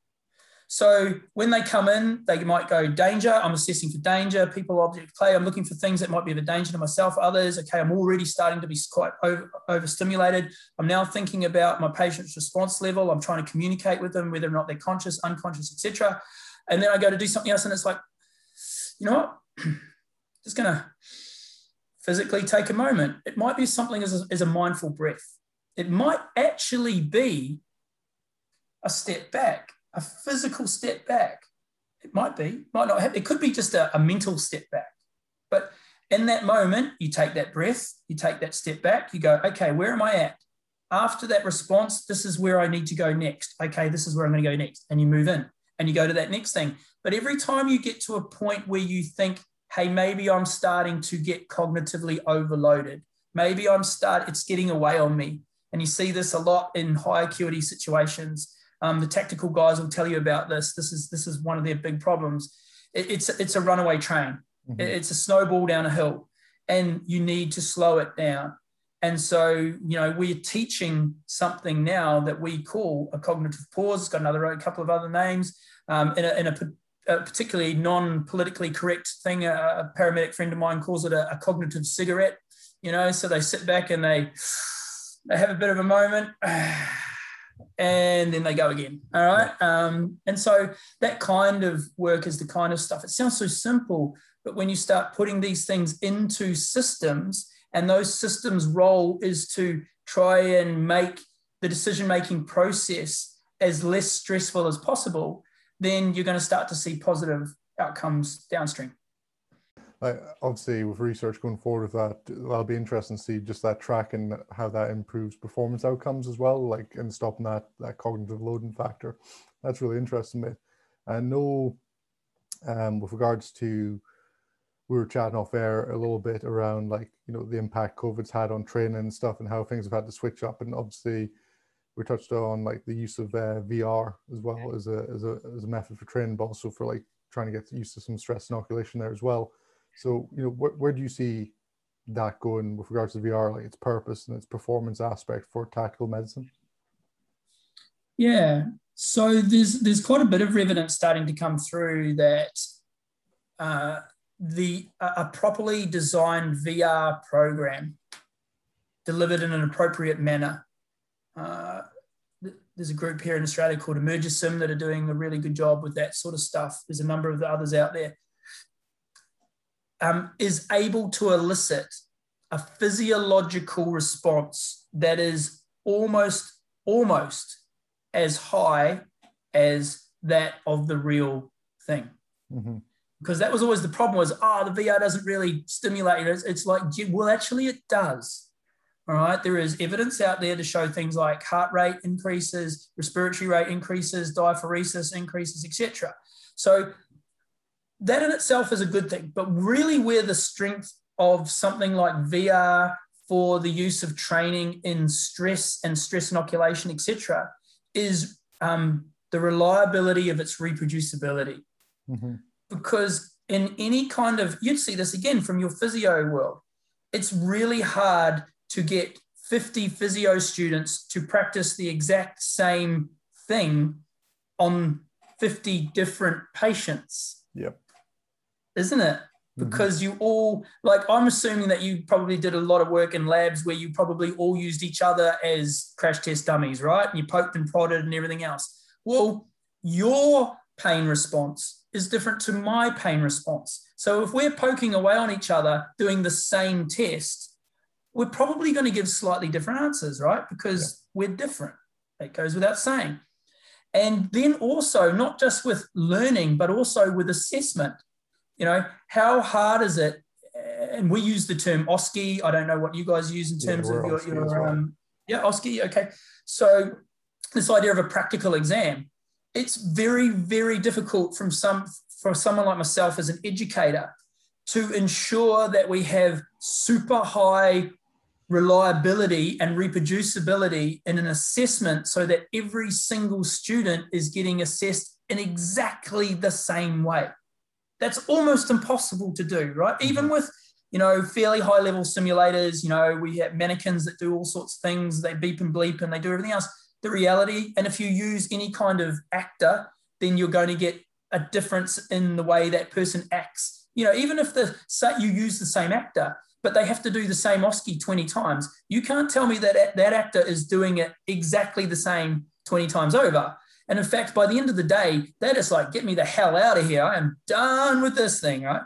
So when they come in, they might go danger. I'm assessing for danger, people, object, play. I'm looking for things that might be of a danger to myself, others. Okay, I'm already starting to be quite over, overstimulated. I'm now thinking about my patient's response level. I'm trying to communicate with them, whether or not they're conscious, unconscious, etc. And then I go to do something else, and it's like, you know what? [clears throat] Just to physically take a moment. It might be something as a, as a mindful breath. It might actually be a step back, a physical step back. It might be, might not have, it could be just a, a mental step back. But in that moment, you take that breath, you take that step back, you go, okay, where am I at? After that response, this is where I need to go next. Okay, this is where I'm going to go next. And you move in and you go to that next thing. But every time you get to a point where you think, hey, maybe I'm starting to get cognitively overloaded. Maybe I'm start it's getting away on me. And you see this a lot in high acuity situations. Um, the tactical guys will tell you about this. This is this is one of their big problems. It, it's it's a runaway train. Mm-hmm. It, it's a snowball down a hill, and you need to slow it down. And so, you know, we're teaching something now that we call a cognitive pause. It's got another a couple of other names um, in, a, in a, a, particularly non-politically correct thing. A, a, paramedic friend of mine calls it a, a, cognitive cigarette. You know, so they sit back and they they have a bit of a moment, [sighs] and then they go again. All right, um, and so that kind of work is the kind of stuff. It sounds so simple, but when you start putting these things into systems, and those systems' role is to try and make the decision making process as less stressful as possible then you're going to start to see positive outcomes downstream. Obviously, with research going forward with that, that'll be interesting to see just that track and how that improves performance outcomes as well, like and stopping that that cognitive loading factor. That's really interesting, mate. I know um, with regards to we were chatting off air a little bit around like you know the impact COVID's had on training and stuff and how things have had to switch up and obviously we touched on like the use of uh, VR as well as a, as a as a method for training but also for like trying to get used to some stress inoculation there as well so you know where, where do you see that going with regards to VR like its purpose and its performance aspect for tactical medicine yeah so there's there's quite a bit of evidence starting to come through that uh, the a properly designed VR program delivered in an appropriate manner. Uh, there's a group here in Australia called Emergisim that are doing a really good job with that sort of stuff. There's a number of the others out there. Um, is able to elicit a physiological response that is almost almost as high as that of the real thing. Mm-hmm. Because that was always the problem was, oh, the VR doesn't really stimulate you. It's, it's like, well, actually it does. All right. There is evidence out there to show things like heart rate increases, respiratory rate increases, diaphoresis increases, etc. So that in itself is a good thing. But really where the strength of something like VR for the use of training in stress and stress inoculation, etc., is um, the reliability of its reproducibility. Mm-hmm. Because in any kind of, you'd see this again from your physio world, it's really hard to get 50 physio students to practice the exact same thing on 50 different patients. Yep. Isn't it? Mm-hmm. because mm-hmm. you all like i'm assuming that you probably did a lot of work in labs where you probably all used each other as crash test dummies right and you poked and prodded and everything else well your pain response is different to my pain response so if we're poking away on each other doing the same test we're probably going to give slightly different answers right because yeah. we're different it goes without saying and then also not just with learning but also with assessment you know, how hard is it? And we use the term OSCE. I don't know what you guys use in terms yeah, of your, your well. um, yeah, OSCE. Okay. So this idea of a practical exam, it's very, very difficult from some for someone like myself as an educator to ensure that we have super high reliability and reproducibility in an assessment so that every single student is getting assessed in exactly the same way. That's almost impossible to do, right? Mm-hmm. Even with you know, fairly high level simulators. You know, we have mannequins that do all sorts of things. They beep and bleep and they do everything else. The reality, and if you use any kind of actor, then you're going to get a difference in the way that person acts. You know, even if the you use the same actor, but they have to do the same OSCE 20 times, you can't tell me that that actor is doing it exactly the same 20 times over. And in fact, by the end of the day, they're just like, get me the hell out of here. I am done with this thing, right?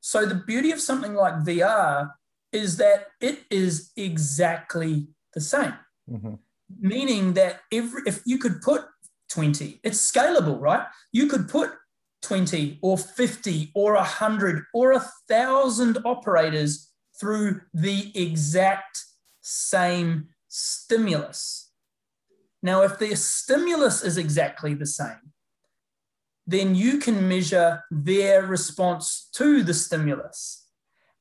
So the beauty of something like VR is that it is exactly the same. Mm-hmm. Meaning that every if you could put 20, it's scalable, right? You could put 20 or 50 or 100 or a thousand operators through the exact same stimulus now, if the stimulus is exactly the same, then you can measure their response to the stimulus.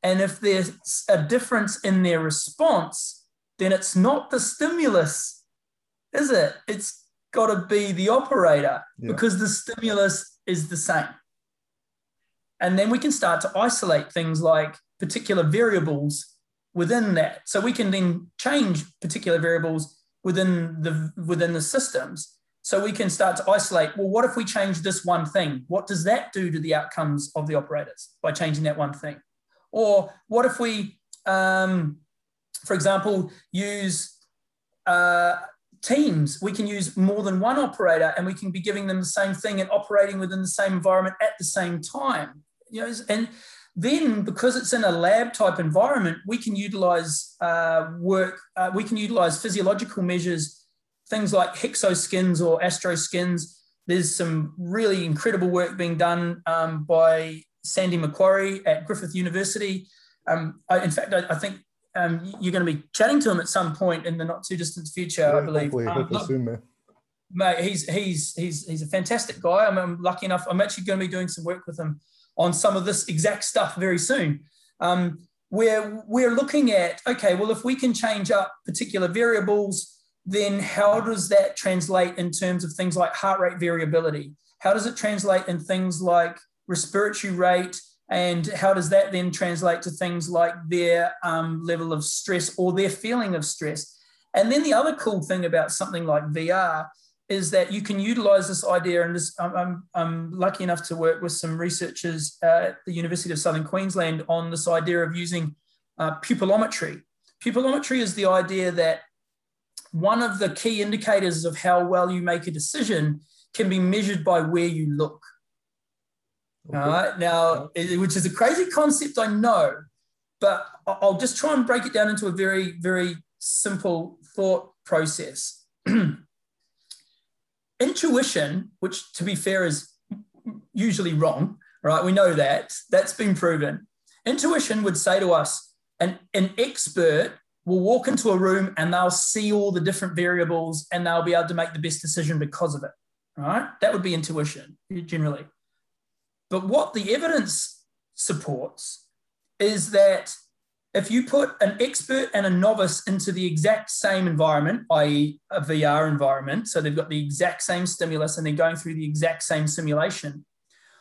And if there's a difference in their response, then it's not the stimulus, is it? It's got to be the operator yeah. because the stimulus is the same. And then we can start to isolate things like particular variables within that. So we can then change particular variables within the within the systems. So we can start to isolate well what if we change this one thing? What does that do to the outcomes of the operators by changing that one thing? Or what if we um, for example use uh, teams? We can use more than one operator and we can be giving them the same thing and operating within the same environment at the same time. You know and then, because it's in a lab type environment, we can utilize uh, work, uh, we can utilize physiological measures, things like hexoskins or astroskins. There's some really incredible work being done um, by Sandy Macquarie at Griffith University. Um, I, in fact, I, I think um, you're going to be chatting to him at some point in the not too distant future, yeah, I believe. Hopefully, um, soon, mate, he's he's he's he's a fantastic guy. I'm, I'm, lucky enough. I'm actually going to be doing some work with him on some of this exact stuff very soon. Um, where we're looking at okay, well, if we can change up particular variables, then how does that translate in terms of things like heart rate variability? How does it translate in things like respiratory rate? And how does that then translate to things like their um, level of stress or their feeling of stress? And then the other cool thing about something like VR is that you can utilize this idea. And this, I'm, I'm, lucky enough to work with some researchers at the University of Southern Queensland on this idea of using uh, pupillometry. Pupillometry is the idea that one of the key indicators of how well you make a decision can be measured by where you look. Okay. All right. Now, which is a crazy concept, I know, but I'll just try and break it down into a very, very simple thought process. [clears throat] Intuition, which to be fair is usually wrong, right? We know that. That's been proven. Intuition would say to us, an, an expert will walk into a room and they'll see all the different variables and they'll be able to make the best decision because of it, right? That would be intuition generally. But what the evidence supports is that if you put an expert and a novice into the exact same environment, i.e., a VR environment, so they've got the exact same stimulus and they're going through the exact same simulation,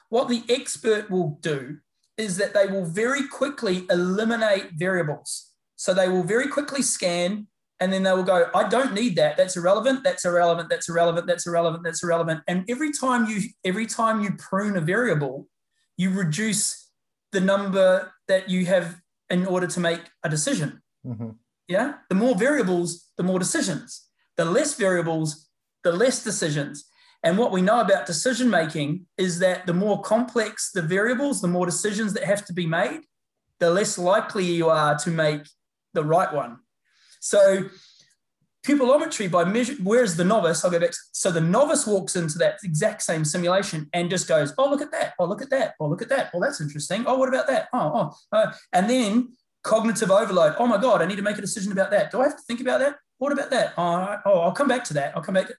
what the expert will do is that they will very quickly eliminate variables. So they will very quickly scan and then they will go, I don't need that. That's irrelevant. That's irrelevant. That's irrelevant. That's irrelevant. That's irrelevant. And every time you every time you prune a variable, you reduce the number that you have in order to make a decision. Mm-hmm. Yeah. The more variables, the more decisions. The less variables, the less decisions. And what we know about decision making is that the more complex the variables, the more decisions that have to be made, the less likely you are to make the right one. So pupillometry by measure, where's the novice? I'll go back. So the novice walks into that exact same simulation and just goes, oh, look at that. Oh, look at that. Oh, look at that. Oh, that's interesting. Oh, what about that? Oh, oh. Uh, and then cognitive overload. Oh my God, I need to make a decision about that. Do I have to think about that? What about that? Oh, oh I'll come back to that. I'll come back.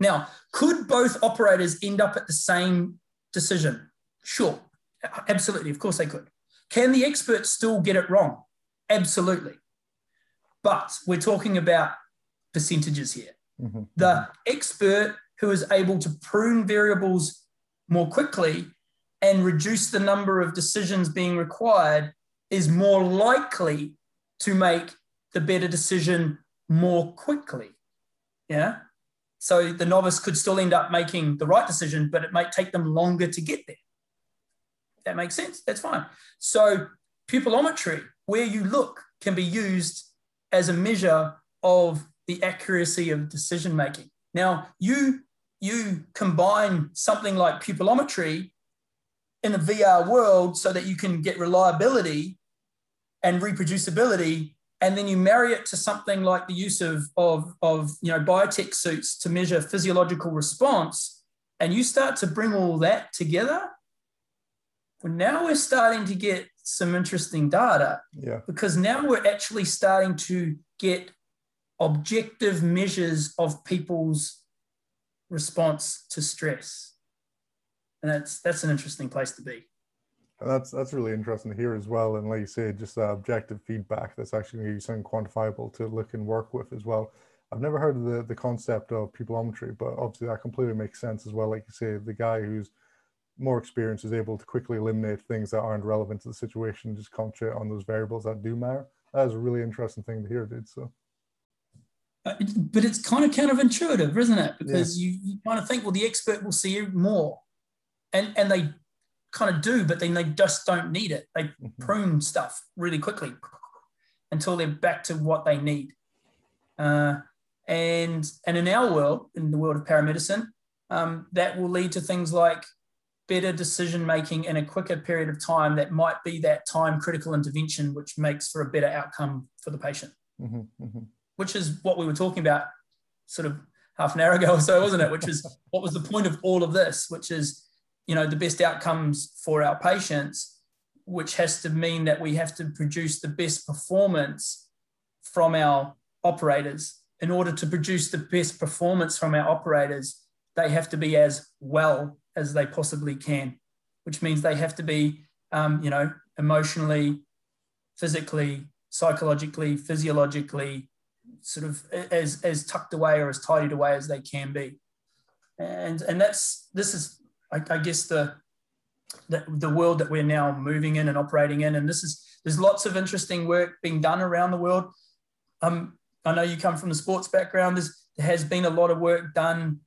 Now, could both operators end up at the same decision? Sure. Absolutely. Of course they could. Can the expert still get it wrong? Absolutely. But we're talking about percentages here. Mm-hmm. The expert who is able to prune variables more quickly and reduce the number of decisions being required is more likely to make the better decision more quickly. Yeah. So the novice could still end up making the right decision, but it might take them longer to get there. That makes sense. That's fine. So pupillometry, where you look, can be used as a measure of the accuracy of decision making. Now, you you combine something like pupillometry in a VR world so that you can get reliability and reproducibility, and then you marry it to something like the use of, of, of you know biotech suits to measure physiological response, and you start to bring all that together. Well, now we're starting to get some interesting data. Yeah. Because now we're actually starting to get objective measures of people's response to stress. And that's that's an interesting place to be. that's that's really interesting to hear as well. And like you say, just uh, objective feedback that's actually something quantifiable to look and work with as well. I've never heard of the, the concept of pupillometry, but obviously that completely makes sense as well. Like you say, the guy who's more experience is able to quickly eliminate things that aren't relevant to the situation, just concentrate on those variables that do matter. That is a really interesting thing to hear, dude. So but it's kind of counterintuitive, isn't it? Because yeah. you, you kind of think, well, the expert will see you more. And, and they kind of do, but then they just don't need it. They mm-hmm. prune stuff really quickly until they're back to what they need. Uh, and, and in our world, in the world of paramedicine, um, that will lead to things like better decision making in a quicker period of time that might be that time critical intervention, which makes for a better outcome for the patient. Mm-hmm, mm-hmm which is what we were talking about sort of half an hour ago or so, wasn't it? Which is what was the point of all of this, which is, you know, the best outcomes for our patients, which has to mean that we have to produce the best performance from our operators in order to produce the best performance from our operators, they have to be as well as they possibly can, which means they have to be, um, you know, emotionally, physically, psychologically, physiologically, sort of as, as tucked away or as tidied away as they can be. And, and that's, this is, I, I guess, the, the, the world that we're now moving in and operating in. And this is, there's lots of interesting work being done around the world. Um, I know you come from the sports background. There's, there has been a lot of work done,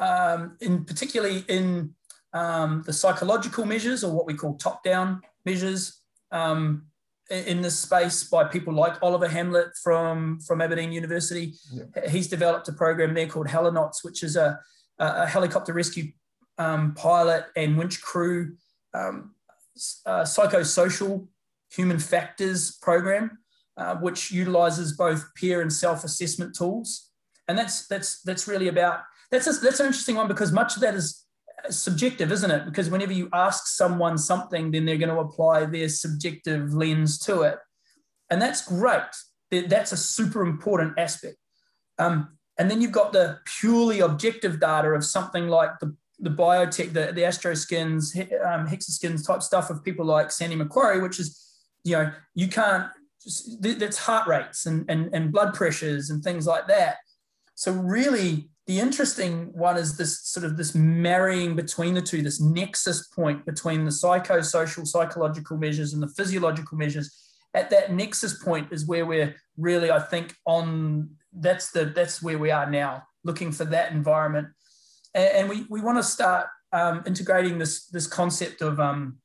um, in particularly in um, the psychological measures or what we call top-down measures um, in this space by people like Oliver Hamlet from, from Aberdeen University. Yeah. He's developed a program there called HeliNOTS, which is a, a helicopter rescue um, pilot and winch crew um, uh, psychosocial human factors program, uh, which utilizes both peer and self-assessment tools. And that's that's that's really about that's a, that's an interesting one because much of that is subjective, isn't it? Because whenever you ask someone something, then they're going to apply their subjective lens to it. And that's great. That's a super important aspect. Um, and then you've got the purely objective data of something like the, the biotech, the, the astroskins, um, hexoskins type stuff of people like Sandy Macquarie, which is, you know, you can't, that's heart rates and, and, and blood pressures and things like that. So really, the interesting one is this sort of this marrying between the two, this nexus point between the psychosocial, psychological measures and the physiological measures. At that nexus point is where we're really, I think, on that's the that's where we are now, looking for that environment, and, and we we want to start um, integrating this this concept of um,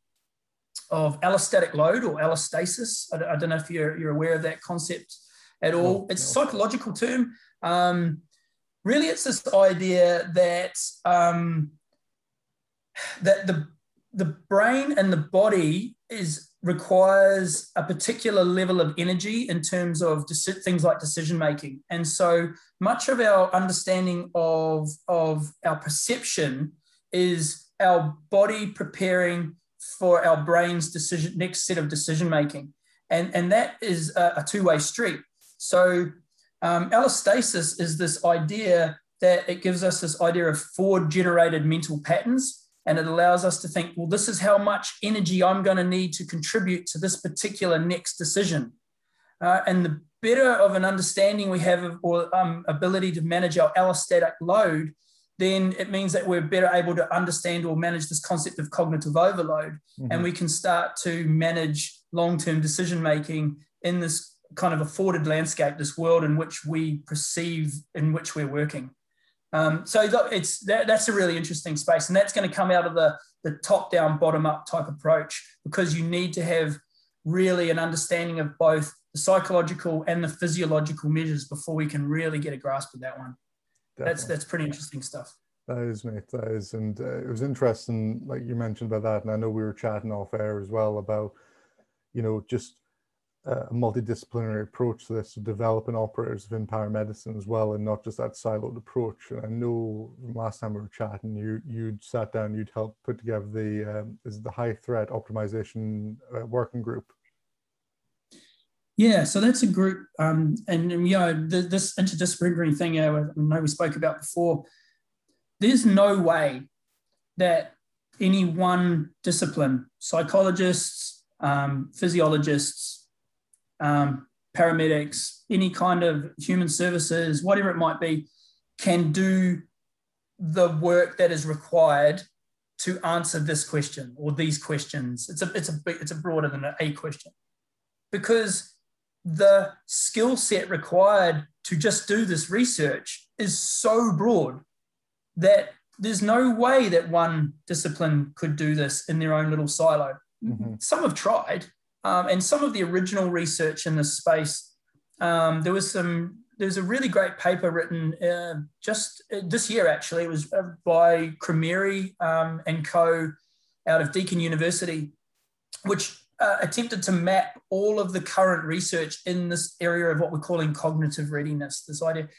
of allostatic load or allostasis. I, I, don't know if you're you're aware of that concept at all. No, it's a psychological term. Um, really it's this idea that um, that the the brain and the body is requires a particular level of energy in terms of deci- things like decision making. And so much of our understanding of of our perception is our body preparing for our brain's decision next set of decision making. And and that is a, a two-way street. So um, allostasis is this idea that it gives us this idea of forward generated mental patterns. And it allows us to think, well, this is how much energy I'm going to need to contribute to this particular next decision. Uh, and the better of an understanding we have of, or um, ability to manage our allostatic load, then it means that we're better able to understand or manage this concept of cognitive overload. Mm-hmm. And we can start to manage long term decision making in this kind of afforded landscape, this world in which we perceive in which we're working. Um, so it's that, that's a really interesting space, and that's going to come out of the the top down, bottom up type approach because you need to have really an understanding of both the psychological and the physiological measures before we can really get a grasp of that one. Definitely. That's that's pretty interesting stuff. That is, mate. That is, and uh, it was interesting, like you mentioned about that, and I know we were chatting off air as well about, you know, just a multidisciplinary approach to this, to developing operators of within paramedicine as well, and not just that siloed approach. And I know last time we were chatting, you you'd sat down, you'd help put together the um, is the high threat optimization uh, working group. Yeah, so that's a group, um, and, and you know the, this interdisciplinary thing. I know we spoke about before. There's no way that any one discipline, psychologists, um, physiologists, um, paramedics, any kind of human services, whatever it might be, can do the work that is required to answer this question or these questions. It's a it's a it's a broader than a question, because the skill set required to just do this research is so broad that there's no way that one discipline could do this in their own little silo. Mm-hmm. Some have tried, um, and some of the original research in this space, um, there was some, there was a really great paper written uh, just uh, this year, actually. It was uh, by Crameri um, and co out of Deakin University, which uh, attempted to map all of the current research in this area of what we're calling cognitive readiness, this idea.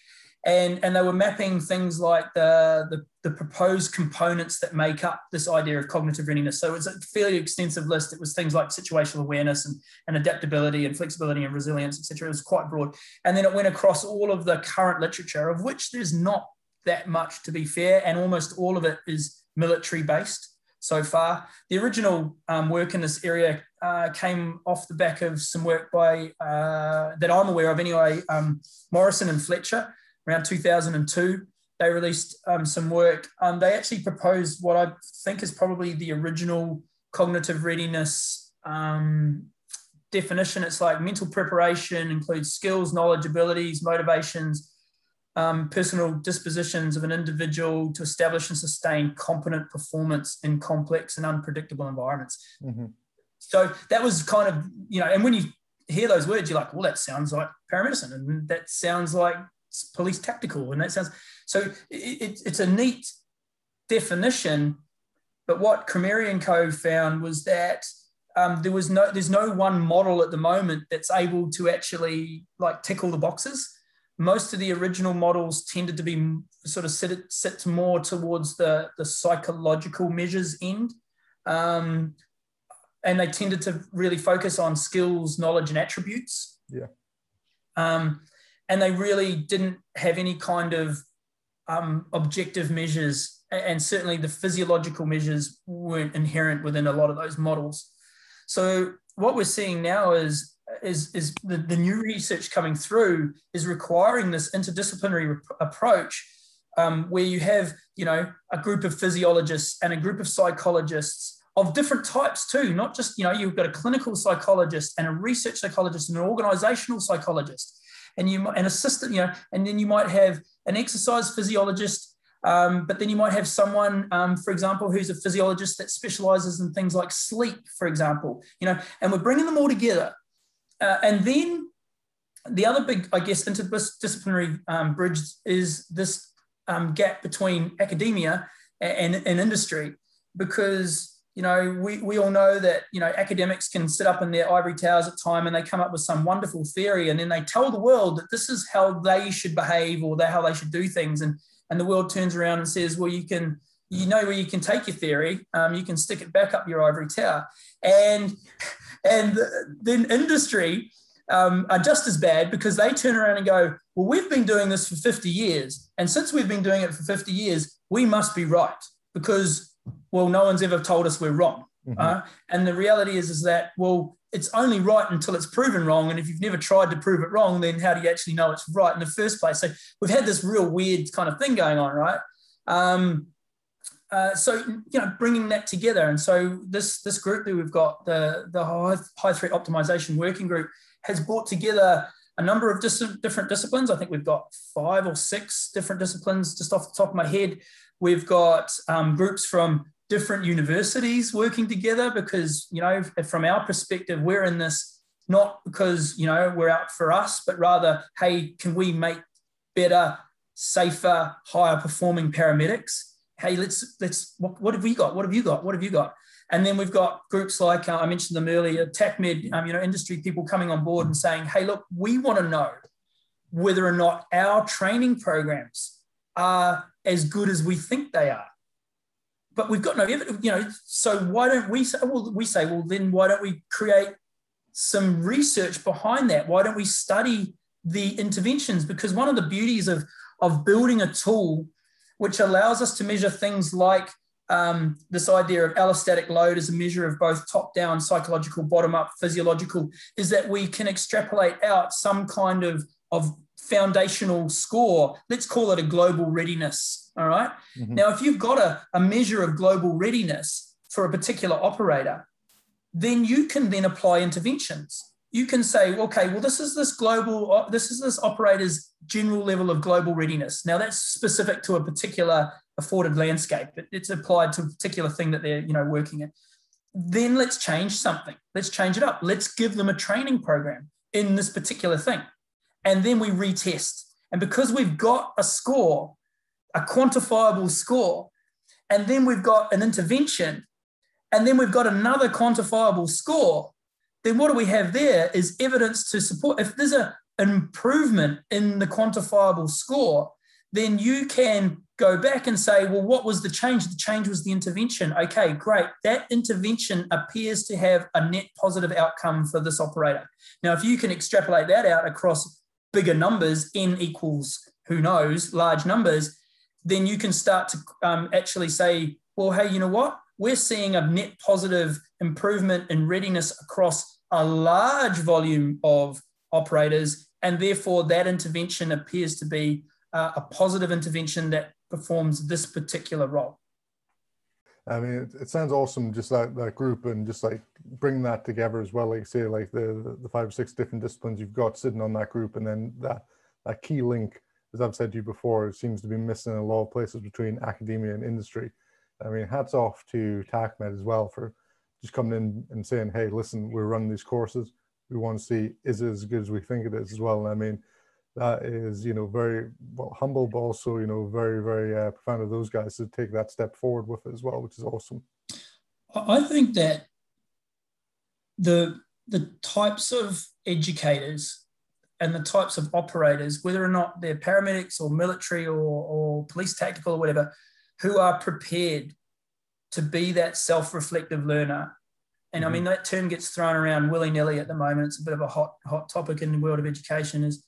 And and they were mapping things like the, the the proposed components that make up this idea of cognitive readiness. So it's a fairly extensive list. It was things like situational awareness and, and adaptability and flexibility and resilience, etc. It was quite broad. And then it went across all of the current literature, of which there's not that much to be fair, and almost all of it is military based so far. The original um, work in this area uh, came off the back of some work by uh, that I'm aware of anyway, um, Morrison and Fletcher around 2002. They released um, some work. Um, they actually proposed what I think is probably the original cognitive readiness um, definition. It's like mental preparation includes skills, knowledge, abilities, motivations, um, personal dispositions of an individual to establish and sustain competent performance in complex and unpredictable environments. Mm-hmm. So that was kind of, you know, and when you hear those words, you're like, well, that sounds like paramedicine and that sounds like police tactical. And that sounds, so it, it, it's a neat definition. But what Crameri and Co found was that um, there was no, there's no one model at the moment that's able to actually like tick all the boxes most of the original models tended to be sort of sit, sit more towards the, the psychological measures end. Um, and they tended to really focus on skills, knowledge, and attributes. Yeah. Um, and they really didn't have any kind of um, objective measures. And certainly the physiological measures weren't inherent within a lot of those models. So what we're seeing now is is, is the, the new research coming through is requiring this interdisciplinary approach um, where you have, you know, a group of physiologists and a group of psychologists of different types too, not just, you know, you've got a clinical psychologist and a research psychologist and an organizational psychologist and you an assistant, you know, and then you might have an exercise physiologist um, but then you might have someone, um, for example, who's a physiologist that specializes in things like sleep, for example, you know, and we're bringing them all together. Uh, and then the other big, I guess, interdisciplinary um, bridge is this um, gap between academia and, and, industry, because you know we, we all know that you know academics can sit up in their ivory towers at time and they come up with some wonderful theory and then they tell the world that this is how they should behave or how they should do things. And and the world turns around and says well you can you know where you can take your theory. Um, you can stick it back up your ivory tower. And and then industry um, are just as bad because they turn around and go, well, we've been doing this for 50 years. And since we've been doing it for 50 years, we must be right because, well, no one's ever told us we're wrong. Mm-hmm. Uh, and the reality is, is that, well, it's only right until it's proven wrong. And if you've never tried to prove it wrong, then how do you actually know it's right in the first place? So we've had this real weird kind of thing going on, right? Um, uh, so you know bringing that together and so this this group that we've got the the high, high threat optimization working group has brought together a number of dis- different disciplines i think we've got five or six different disciplines just off the top of my head we've got um, groups from different universities working together because you know from our perspective we're in this not because you know we're out for us but rather hey can we make better safer higher performing paramedics hey, let's let's what, what have we got? What have you got? What have you got? And then we've got groups like uh, I mentioned them earlier, TACMED, um, you know, industry people coming on board and saying, hey, look, we want to know whether or not our training programs are as good as we think they are. But we've got no evidence, you know. So why don't we say? Well, we say, well, then why don't we create some research behind that? Why don't we study the interventions? Because one of the beauties of of building a tool which allows us to measure things like um, this idea of allostatic load as a measure of both top down psychological, bottom up physiological, is that we can extrapolate out some kind of, of foundational score. Let's call it a global readiness. All right? mm-hmm. Now, if you've got a, a measure of global readiness for a particular operator, then you can then apply interventions you can say, okay, well, this is this global, uh, this is this operator's general level of global readiness. Now that's specific to a particular afforded landscape. But it's applied to a particular thing that they're, you know, working at. Then let's change something. Let's change it up. Let's give them a training program in this particular thing. And then we retest. And because we've got a score, a quantifiable score, and then we've got an intervention, and then we've got another quantifiable score, then what do we have there is evidence to support if there's a, an improvement in the quantifiable score, then you can go back and say, well, what was the change? The change was the intervention. Okay, great. That intervention appears to have a net positive outcome for this operator. Now, if you can extrapolate that out across bigger numbers, n equals who knows, large numbers, then you can start to um, actually say, well, hey, you know what? We're seeing a net positive improvement in readiness across a large volume of operators. And therefore, that intervention appears to be uh, a positive intervention that performs this particular role. I mean, it, it, sounds awesome, just that, that group and just like bring that together as well. Like say, like the, the five or six different disciplines you've got sitting on that group, and then that that key link, as I've said to you before, seems to be missing in a lot of places between academia and industry. I mean, hats off to TACMED as well for just coming in and saying, "Hey, listen, we're running these courses. We want to see is it as good as we think it is as well." And I mean, that is you know very well humble but also you know very very uh, profound of those guys to take that step forward with it as well which is awesome i think that the the types of educators and the types of operators whether or not they're paramedics or military or, or police tactical or whatever who are prepared to be that self-reflective learner and I mean mm-hmm. that term gets thrown around willy-nilly at the moment. It's a bit of a hot hot topic in the world of education. Is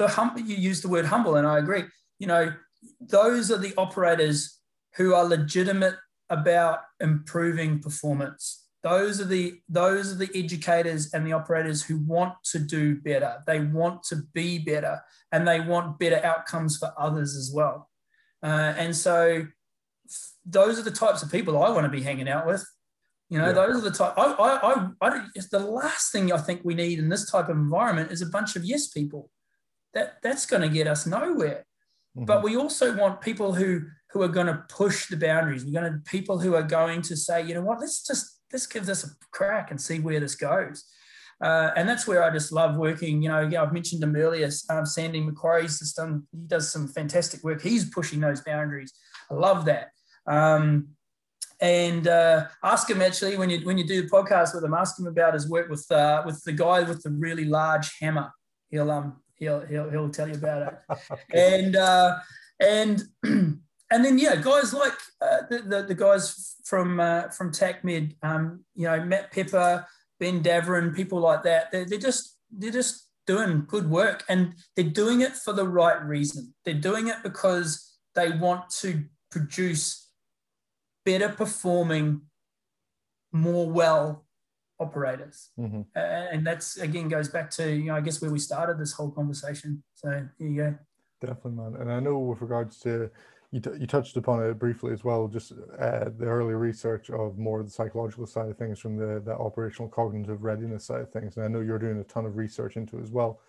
the hum, you use the word humble, and I agree. You know, those are the operators who are legitimate about improving performance. Those are the those are the educators and the operators who want to do better. They want to be better, and they want better outcomes for others as well. Uh, and so, those are the types of people I want to be hanging out with. You know, yeah. those are the type. I, I, I, I, the last thing I think we need in this type of environment is a bunch of yes people that that's going to get us nowhere. Mm-hmm. But we also want people who who are going to push the boundaries. We're going to people who are going to say, you know what, let's just let's give this a crack and see where this goes. Uh, and that's where I just love working. You know, yeah, I've mentioned him earlier. Um, Sandy Macquarie's just done. He does some fantastic work. He's pushing those boundaries. I love that. Um, and uh, ask him actually when you when you do the podcast with him, ask him about his work with uh, with the guy with the really large hammer. He'll um he'll he'll he'll tell you about it. [laughs] And uh, and [clears throat] and then yeah, guys like uh, the, the, the guys from uh, from TACMED, um, you know Matt Pepper, Ben Davern, people like that. They're, they're just they're just doing good work, and they're doing it for the right reason. They're doing it because they want to produce better performing, more well operators. Mm-hmm. Uh, and that's again goes back to you know I guess where we started this whole conversation. So here you go. Definitely, man. And I know with regards to you, t- you touched upon it briefly as well, just uh, the early research of more of the psychological side of things from the, the operational cognitive readiness side of things. And I know you're doing a ton of research into it as well.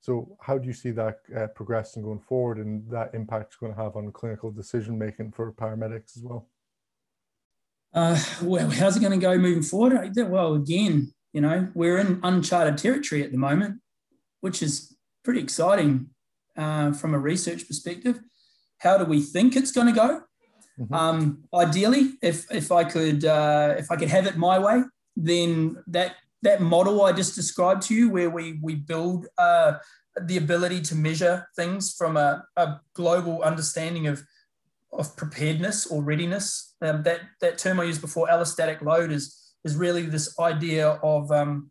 So how do you see that uh, progressing going forward and that impact it's going to have on clinical decision making for paramedics as well? Uh, well, how's it going to go moving forward? Well, again, you know, we're in uncharted territory at the moment, which is pretty exciting uh, from a research perspective. How do we think it's going to go? Mm-hmm. Um, ideally, if if I could uh, if I could have it my way, then that that model I just described to you, where we we build uh, the ability to measure things from a, a global understanding of of preparedness or readiness. Um, that that term I used before, allostatic load, is is really this idea of um,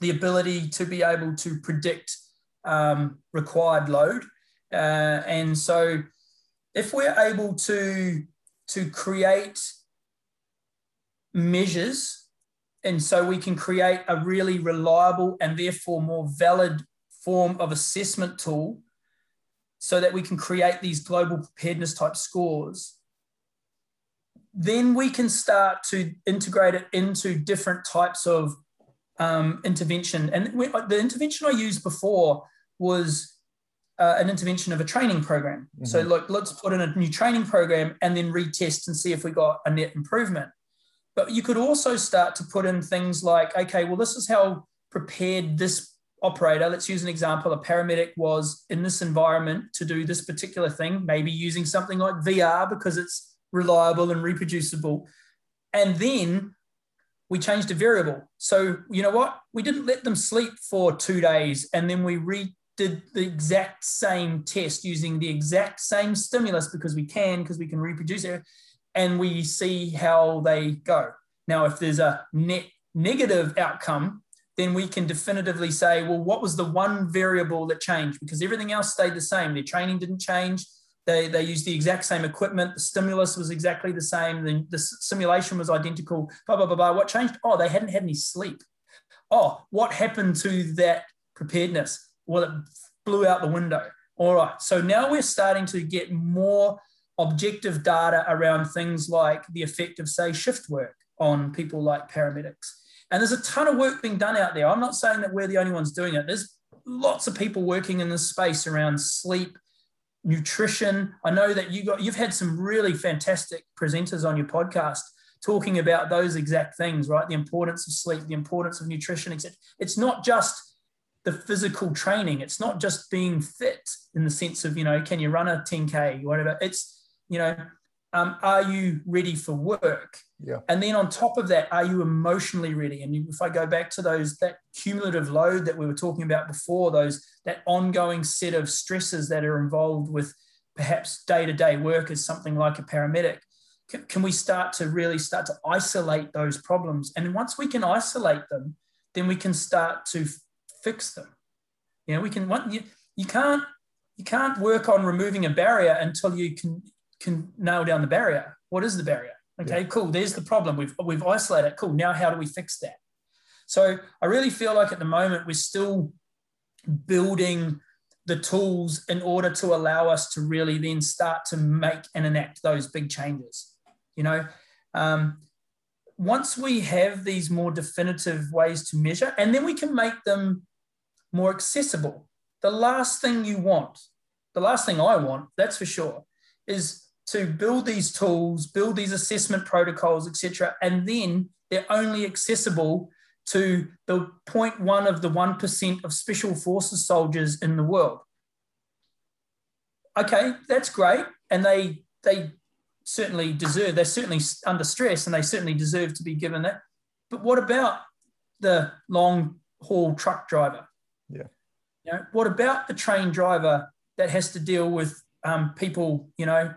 the ability to be able to predict um, required load. Uh, and so, if we're able to to create measures, and so we can create a really reliable and therefore more valid form of assessment tool so that we can create these global preparedness type scores, then we can start to integrate it into different types of um, intervention. And we, the intervention I used before was uh, an intervention of a training program. Mm-hmm. So, look, let's put in a new training program and then retest and see if we got a net improvement. But you could also start to put in things like, okay, well, this is how prepared this operator, let's use an example, a paramedic was in this environment to do this particular thing, maybe using something like VR because it's reliable and reproducible. And then we changed a variable. So, you know what? We didn't let them sleep for two days and then we redid the exact same test using the exact same stimulus because we can, because we can reproduce it, and we see how they go. Now, if there's a net negative outcome, then we can definitively say, well, what was the one variable that changed? Because everything else stayed the same. Their training didn't change. They, they used the exact same equipment. The stimulus was exactly the same. The, the simulation was identical. Blah, blah, blah, blah. What changed? Oh, they hadn't had any sleep. Oh, what happened to that preparedness? Well, it blew out the window. All right. So now we're starting to get more objective data around things like the effect of, say, shift work on people like paramedics. And there's a ton of work being done out there. I'm not saying that we're the only ones doing it. There's lots of people working in this space around sleep, nutrition. I know that you got you've had some really fantastic presenters on your podcast talking about those exact things, right? The importance of sleep, the importance of nutrition, etc. It's not just the physical training. It's not just being fit in the sense of, you know, can you run a 10K, whatever. It's, you know, um, are you ready for work? Yeah. And then on top of that, are you emotionally ready? And if I go back to those that cumulative load that we were talking about before, those that ongoing set of stresses that are involved with perhaps day-to-day work as something like a paramedic, can, can we start to really start to isolate those problems? And once we can isolate them, then we can start to fix them. You know, we can. You, you can't you can't work on removing a barrier until you can can nail down the barrier. What is the barrier? Okay, yeah. cool. There's the problem. We've we've isolated. It. Cool. Now how do we fix that? So I really feel like at the moment we're still building the tools in order to allow us to really then start to make and enact those big changes. You know, um, once we have these more definitive ways to measure, and then we can make them more accessible. The last thing you want, the last thing I want, that's for sure, is to build these tools, build these assessment protocols, etc., and then they're only accessible to the 0.1 of the 1% of special forces soldiers in the world. Okay, that's great. And they, they certainly deserve, they're certainly under stress and they certainly deserve to be given that. But what about the long haul truck driver? Yeah. You know, what about the train driver that has to deal with um, people, you know,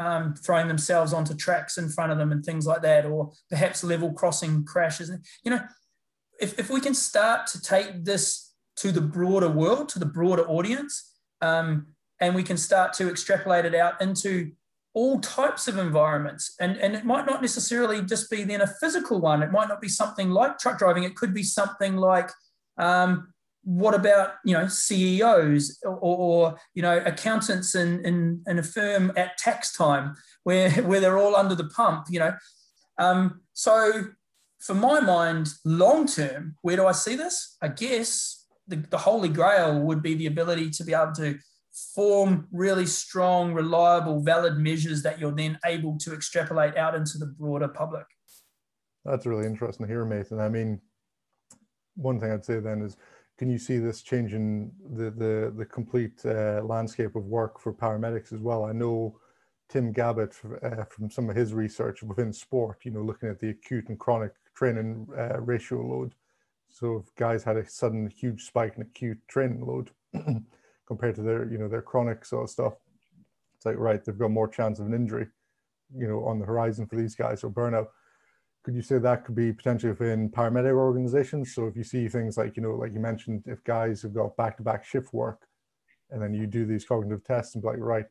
um, throwing themselves onto tracks in front of them and things like that, or perhaps level crossing crashes. You know, if, if we can start to take this to the broader world, to the broader audience, um, and we can start to extrapolate it out into all types of environments. And, and it might not necessarily just be then a physical one. It might not be something like truck driving. It could be something like um, what about you know CEOs or, or you know accountants in, in, in a firm at tax time where [laughs] where they're all under the pump you know? Um, so for my mind long term where do I see this? I guess the, the holy grail would be the ability to be able to form really strong reliable valid measures that you're then able to extrapolate out into the broader public. That's really interesting to hear Nathan. I mean one thing I'd say then is can you see this changing the the the complete uh, landscape of work for paramedics as well? I know Tim Gabbett uh, from some of his research within sport, you know, looking at the acute and chronic training uh, ratio load. So if guys had a sudden huge spike in acute training load [clears throat] compared to their, you know, their chronic sort of stuff, it's like right, they've got more chance of an injury, you know, on the horizon for these guys or burnout could you say that could be potentially within paramedic organizations? So if you see things like, you know, like you mentioned, if guys have got back-to-back shift work and then you do these cognitive tests and be like, right,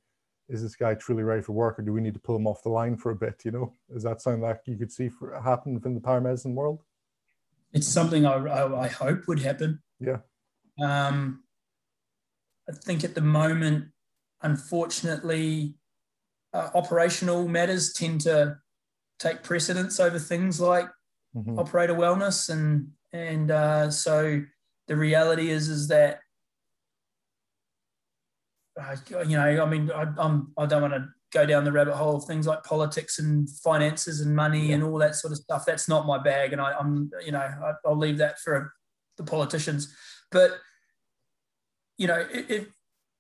is this guy truly ready for work or do we need to pull him off the line for a bit? You know, is that something that you could see for, happen within the paramedicine world? It's something I, I, I hope would happen. Yeah. Um, I think at the moment, unfortunately, uh, operational matters tend to take precedence over things like mm-hmm. operator wellness and and uh, so the reality is is that uh, you know I mean I, I'm I don't want to go down the rabbit hole of things like politics and finances and money yeah. and all that sort of stuff. That's not my bag, and I, am you know I, will leave that for the politicians. But you know, if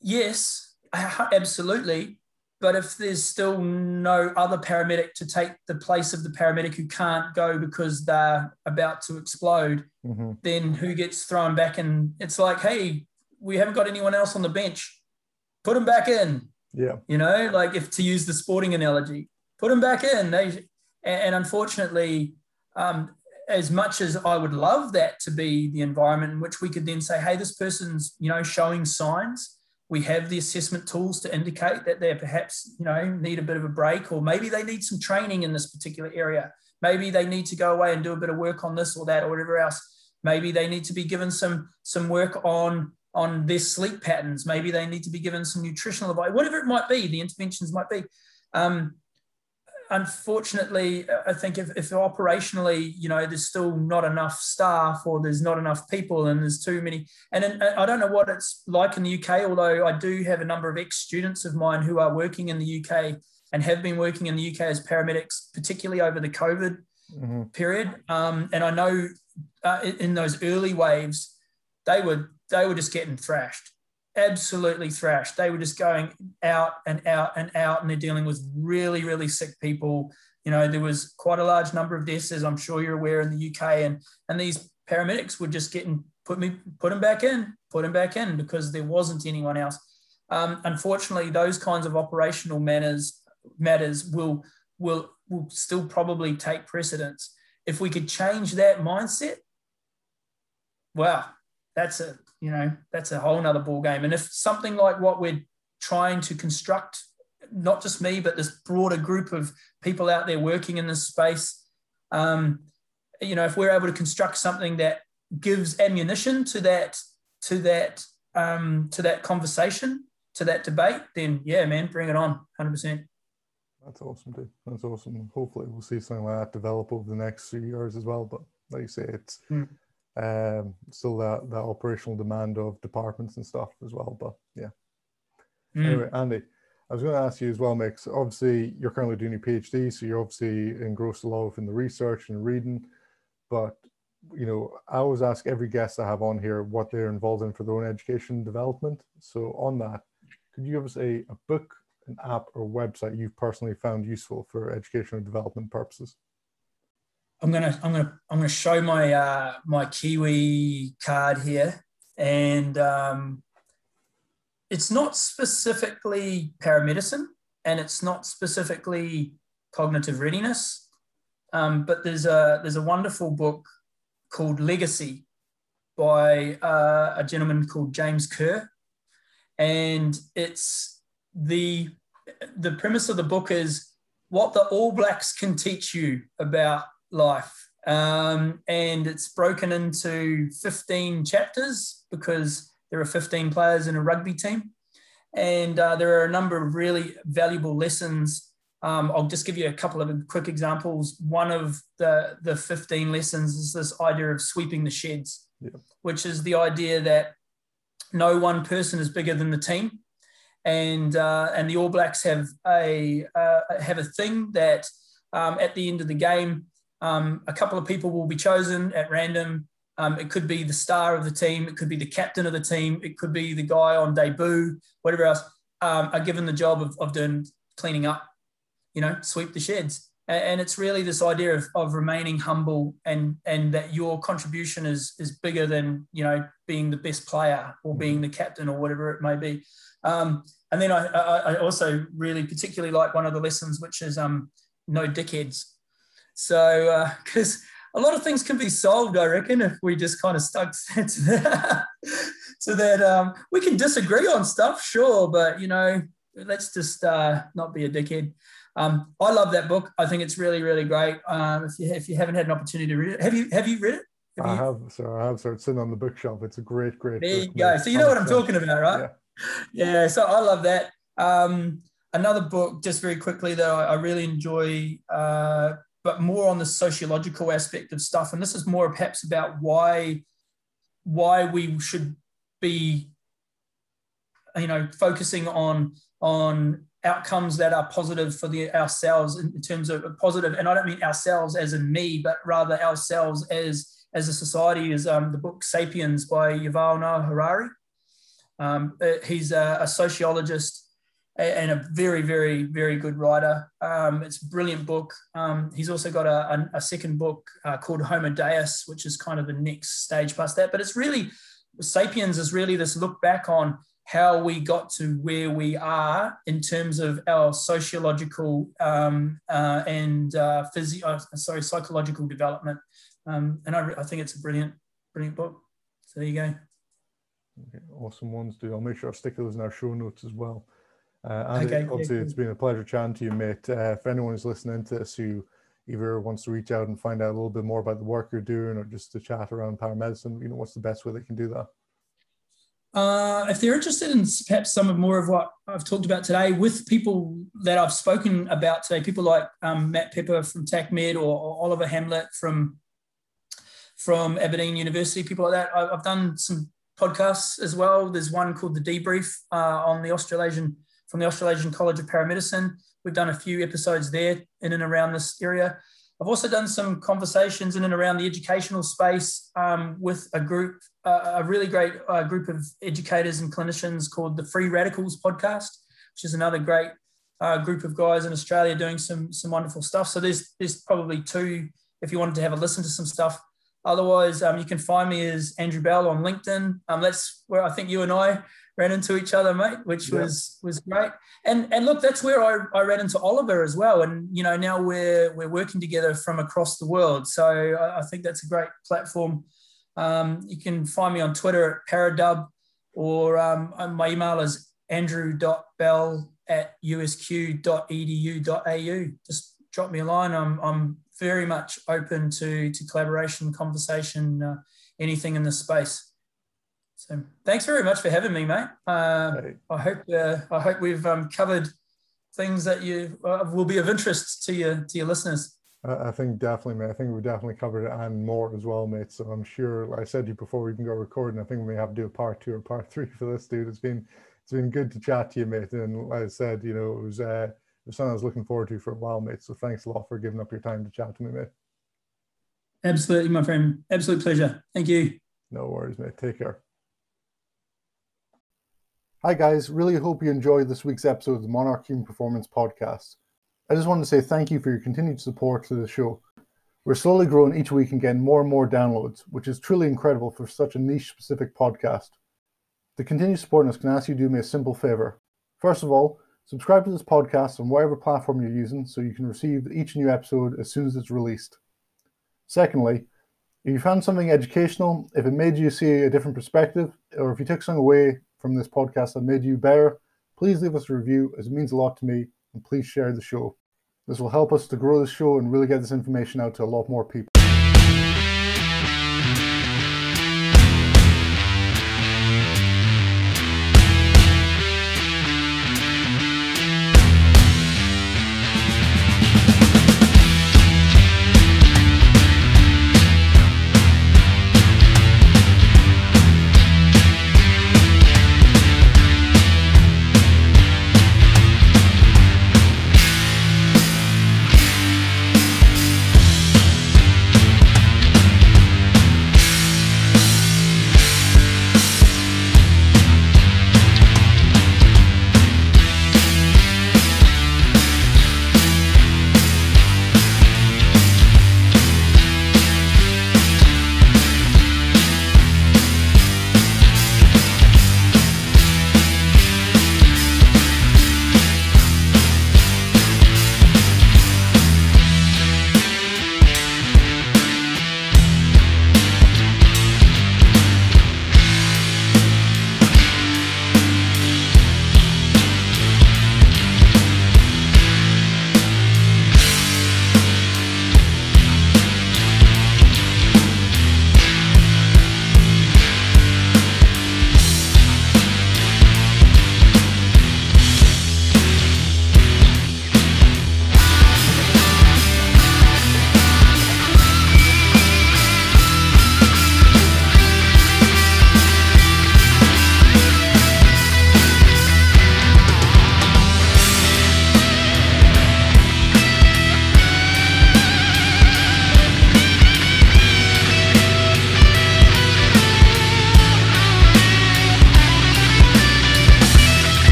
yes, absolutely, but if there's still no other paramedic to take the place of the paramedic who can't go because they're about to explode, mm-hmm. then who gets thrown back? And it's like, hey, we haven't got anyone else on the bench. Put them back in. Yeah. You know, like if to use the sporting analogy, put them back in. They and unfortunately, um, as much as I would love that to be the environment in which we could then say, hey, this person's, you know, showing signs. We have the assessment tools to indicate that they perhaps, you know, need a bit of a break, or maybe they need some training in this particular area. Maybe they need to go away and do a bit of work on this or that or whatever else. Maybe they need to be given some some work on on their sleep patterns. Maybe they need to be given some nutritional advice, whatever it might be. The interventions might be. Um, unfortunately, I think if, if operationally, you know, there's still not enough staff or there's not enough people and there's too many. And in, I don't know what it's like in the UK, although I do have a number of ex students of mine who are working in the UK and have been working in the UK as paramedics, particularly over the COVID mm-hmm. period. Um, and I know uh, in, in those early waves, they were they were just getting thrashed absolutely thrashed. They were just going out and out and out, and they're dealing with really, really sick people. You know, there was quite a large number of deaths, as I'm sure you're aware, in the UK, and and these paramedics were just getting put me put them back in, put them back in because there wasn't anyone else. Um, unfortunately, those kinds of operational matters matters will will will still probably take precedence. If we could change that mindset, wow, that's a you know that's a whole nother ball game. And if something like what we're trying to construct not just me but this broader group of people out there working in this space um, you know if we're able to construct something that gives ammunition to that to that um, to that conversation to that debate then yeah man bring it on 100% that's awesome dude. That's awesome. Hopefully we'll see something like that develop over the next few years as well. But like you say it's mm um, still that that operational demand of departments and stuff as well. But yeah. Mm. Anyway, Andy, I was going to ask you as well, Mix. Obviously, you're currently doing your PhD, so you're obviously engrossed a lot in the research and reading. But you know, I always ask every guest I have on here what they're involved in for their own education development. So on that, could you give us a, a book, an app, or website you've personally found useful for educational development purposes? I'm gonna I'm gonna I'm gonna show my uh, my Kiwi card here, and um, it's not specifically paramedicine, and it's not specifically cognitive readiness, um, but there's a there's a wonderful book called Legacy by uh, a gentleman called James Kerr, and it's the the premise of the book is what the All Blacks can teach you about life. Um, and it's broken into 15 chapters because there are 15 players in a rugby team. And uh, there are a number of really valuable lessons. Um, I'll just give you a couple of quick examples. One of the, the 15 lessons is this idea of sweeping the sheds, yeah. which is the idea that no one person is bigger than the team. And, uh, and the All Blacks have a, uh, have a thing that um, at the end of the game, um, a couple of people will be chosen at random. Um, it could be the star of the team. It could be the captain of the team. It could be the guy on debut, whatever else, um, are given the job of, of doing cleaning up, you know, sweep the sheds. And, and it's really this idea of, of remaining humble and, and that your contribution is, is bigger than, you know, being the best player or being the captain or whatever it may be. Um, and then I, I, I, also really particularly like one of the lessons, which is um, no dickheads. So, because uh, [laughs] a lot of things can be solved, I reckon, if we just kind of stuck [laughs] to that. so that um, we can disagree on stuff, sure, but you know, let's just uh, not be a dickhead. Um, I love that book. I think it's really, really great. Um, if you if you haven't had an opportunity to read it, have you have you read it? Have I you? have, so I have. So it's sitting on the bookshelf. It's a great, great. There you go. So you know what I'm talking about, right? Yeah. yeah so I love that. Um, another book, just very quickly, though, I, I really enjoy uh, but more on the sociological aspect of stuff. And this is more perhaps about why why we should be you know focusing on on outcomes that are positive for the ourselves in, terms of positive and i don't mean ourselves as in me but rather ourselves as as a society is um, the book sapiens by yuval noah harari um, uh, he's a, a sociologist and a very, very, very good writer. Um, it's a brilliant book. Um, he's also got a, a, a second book uh, called Homo Deus, which is kind of the next stage past that. But it's really Sapiens is really this look back on how we got to where we are in terms of our sociological um, uh, and uh, physio- uh, sorry, psychological development. Um, and I, I, think it's a brilliant, brilliant book. So there you go. Okay, awesome ones, dude. I'll make sure I stick those in our show notes as well. Uh, and okay, obviously, it's been a pleasure chatting to you, mate. Uh, if anyone is listening to this who either wants to reach out and find out a little bit more about the work you're doing or just to chat around paramedicine, you know, what's the best way they can do that? Uh, if they're interested in perhaps some of more of what I've talked about today with people that I've spoken about today, people like um, Matt Pepper from TACMed or, or, Oliver Hamlet from from Aberdeen University, people like that. I've done some podcasts as well. There's one called The Debrief uh, on the Australasian from the Australasian College of Paramedicine. We've done a few episodes there in and around this area. I've also done some conversations in and around the educational space um, with a group, uh, a really great uh, group of educators and clinicians called the Free Radicals Podcast, which is another great uh, group of guys in Australia doing some some wonderful stuff. So there's there's probably two if you wanted to have a listen to some stuff. Otherwise, um, you can find me as Andrew Bell on LinkedIn. Um, that's where I think you and I ran into each other, mate, which yeah. was was great. And and look, that's where I, I ran into Oliver as well. And you know, now we're we're working together from across the world. So I, I think that's a great platform. Um, you can find me on Twitter at Paradub, or um, my email is andrew.bell at usq.edu.au. Just drop me a line. I'm I'm very much open to to collaboration, conversation, uh, anything in this space. So thanks very much for having me, mate. Uh, hey. I hope uh, I hope we've um, covered things that you uh, will be of interest to your to your listeners. I think definitely, mate. I think we've definitely covered it and more as well, mate. So I'm sure, like I said to you before we can go recording, I think we may have to do a part two or part three for this, dude. It's been it's been good to chat to you, mate. And like I said, you know, it was uh, it was something I was looking forward to for a while, mate. So thanks a lot for giving up your time to chat to me, mate. Absolutely, my friend. Absolute pleasure. Thank you. No worries, mate. Take care. Hi, guys. Really hope you enjoyed this week's episode of the Monarch Human Performance Podcast. I just wanted to say thank you for your continued support to the show. We're slowly growing each week and getting more and more downloads, which is truly incredible for such a niche specific podcast. To continue supporting us, can ask you to do me a simple favor? First of all, subscribe to this podcast on whatever platform you're using so you can receive each new episode as soon as it's released. Secondly, if you found something educational, if it made you see a different perspective, or if you took something away from this podcast that made you better, please leave us a review as it means a lot to me and please share the show. This will help us to grow the show and really get this information out to a lot more people.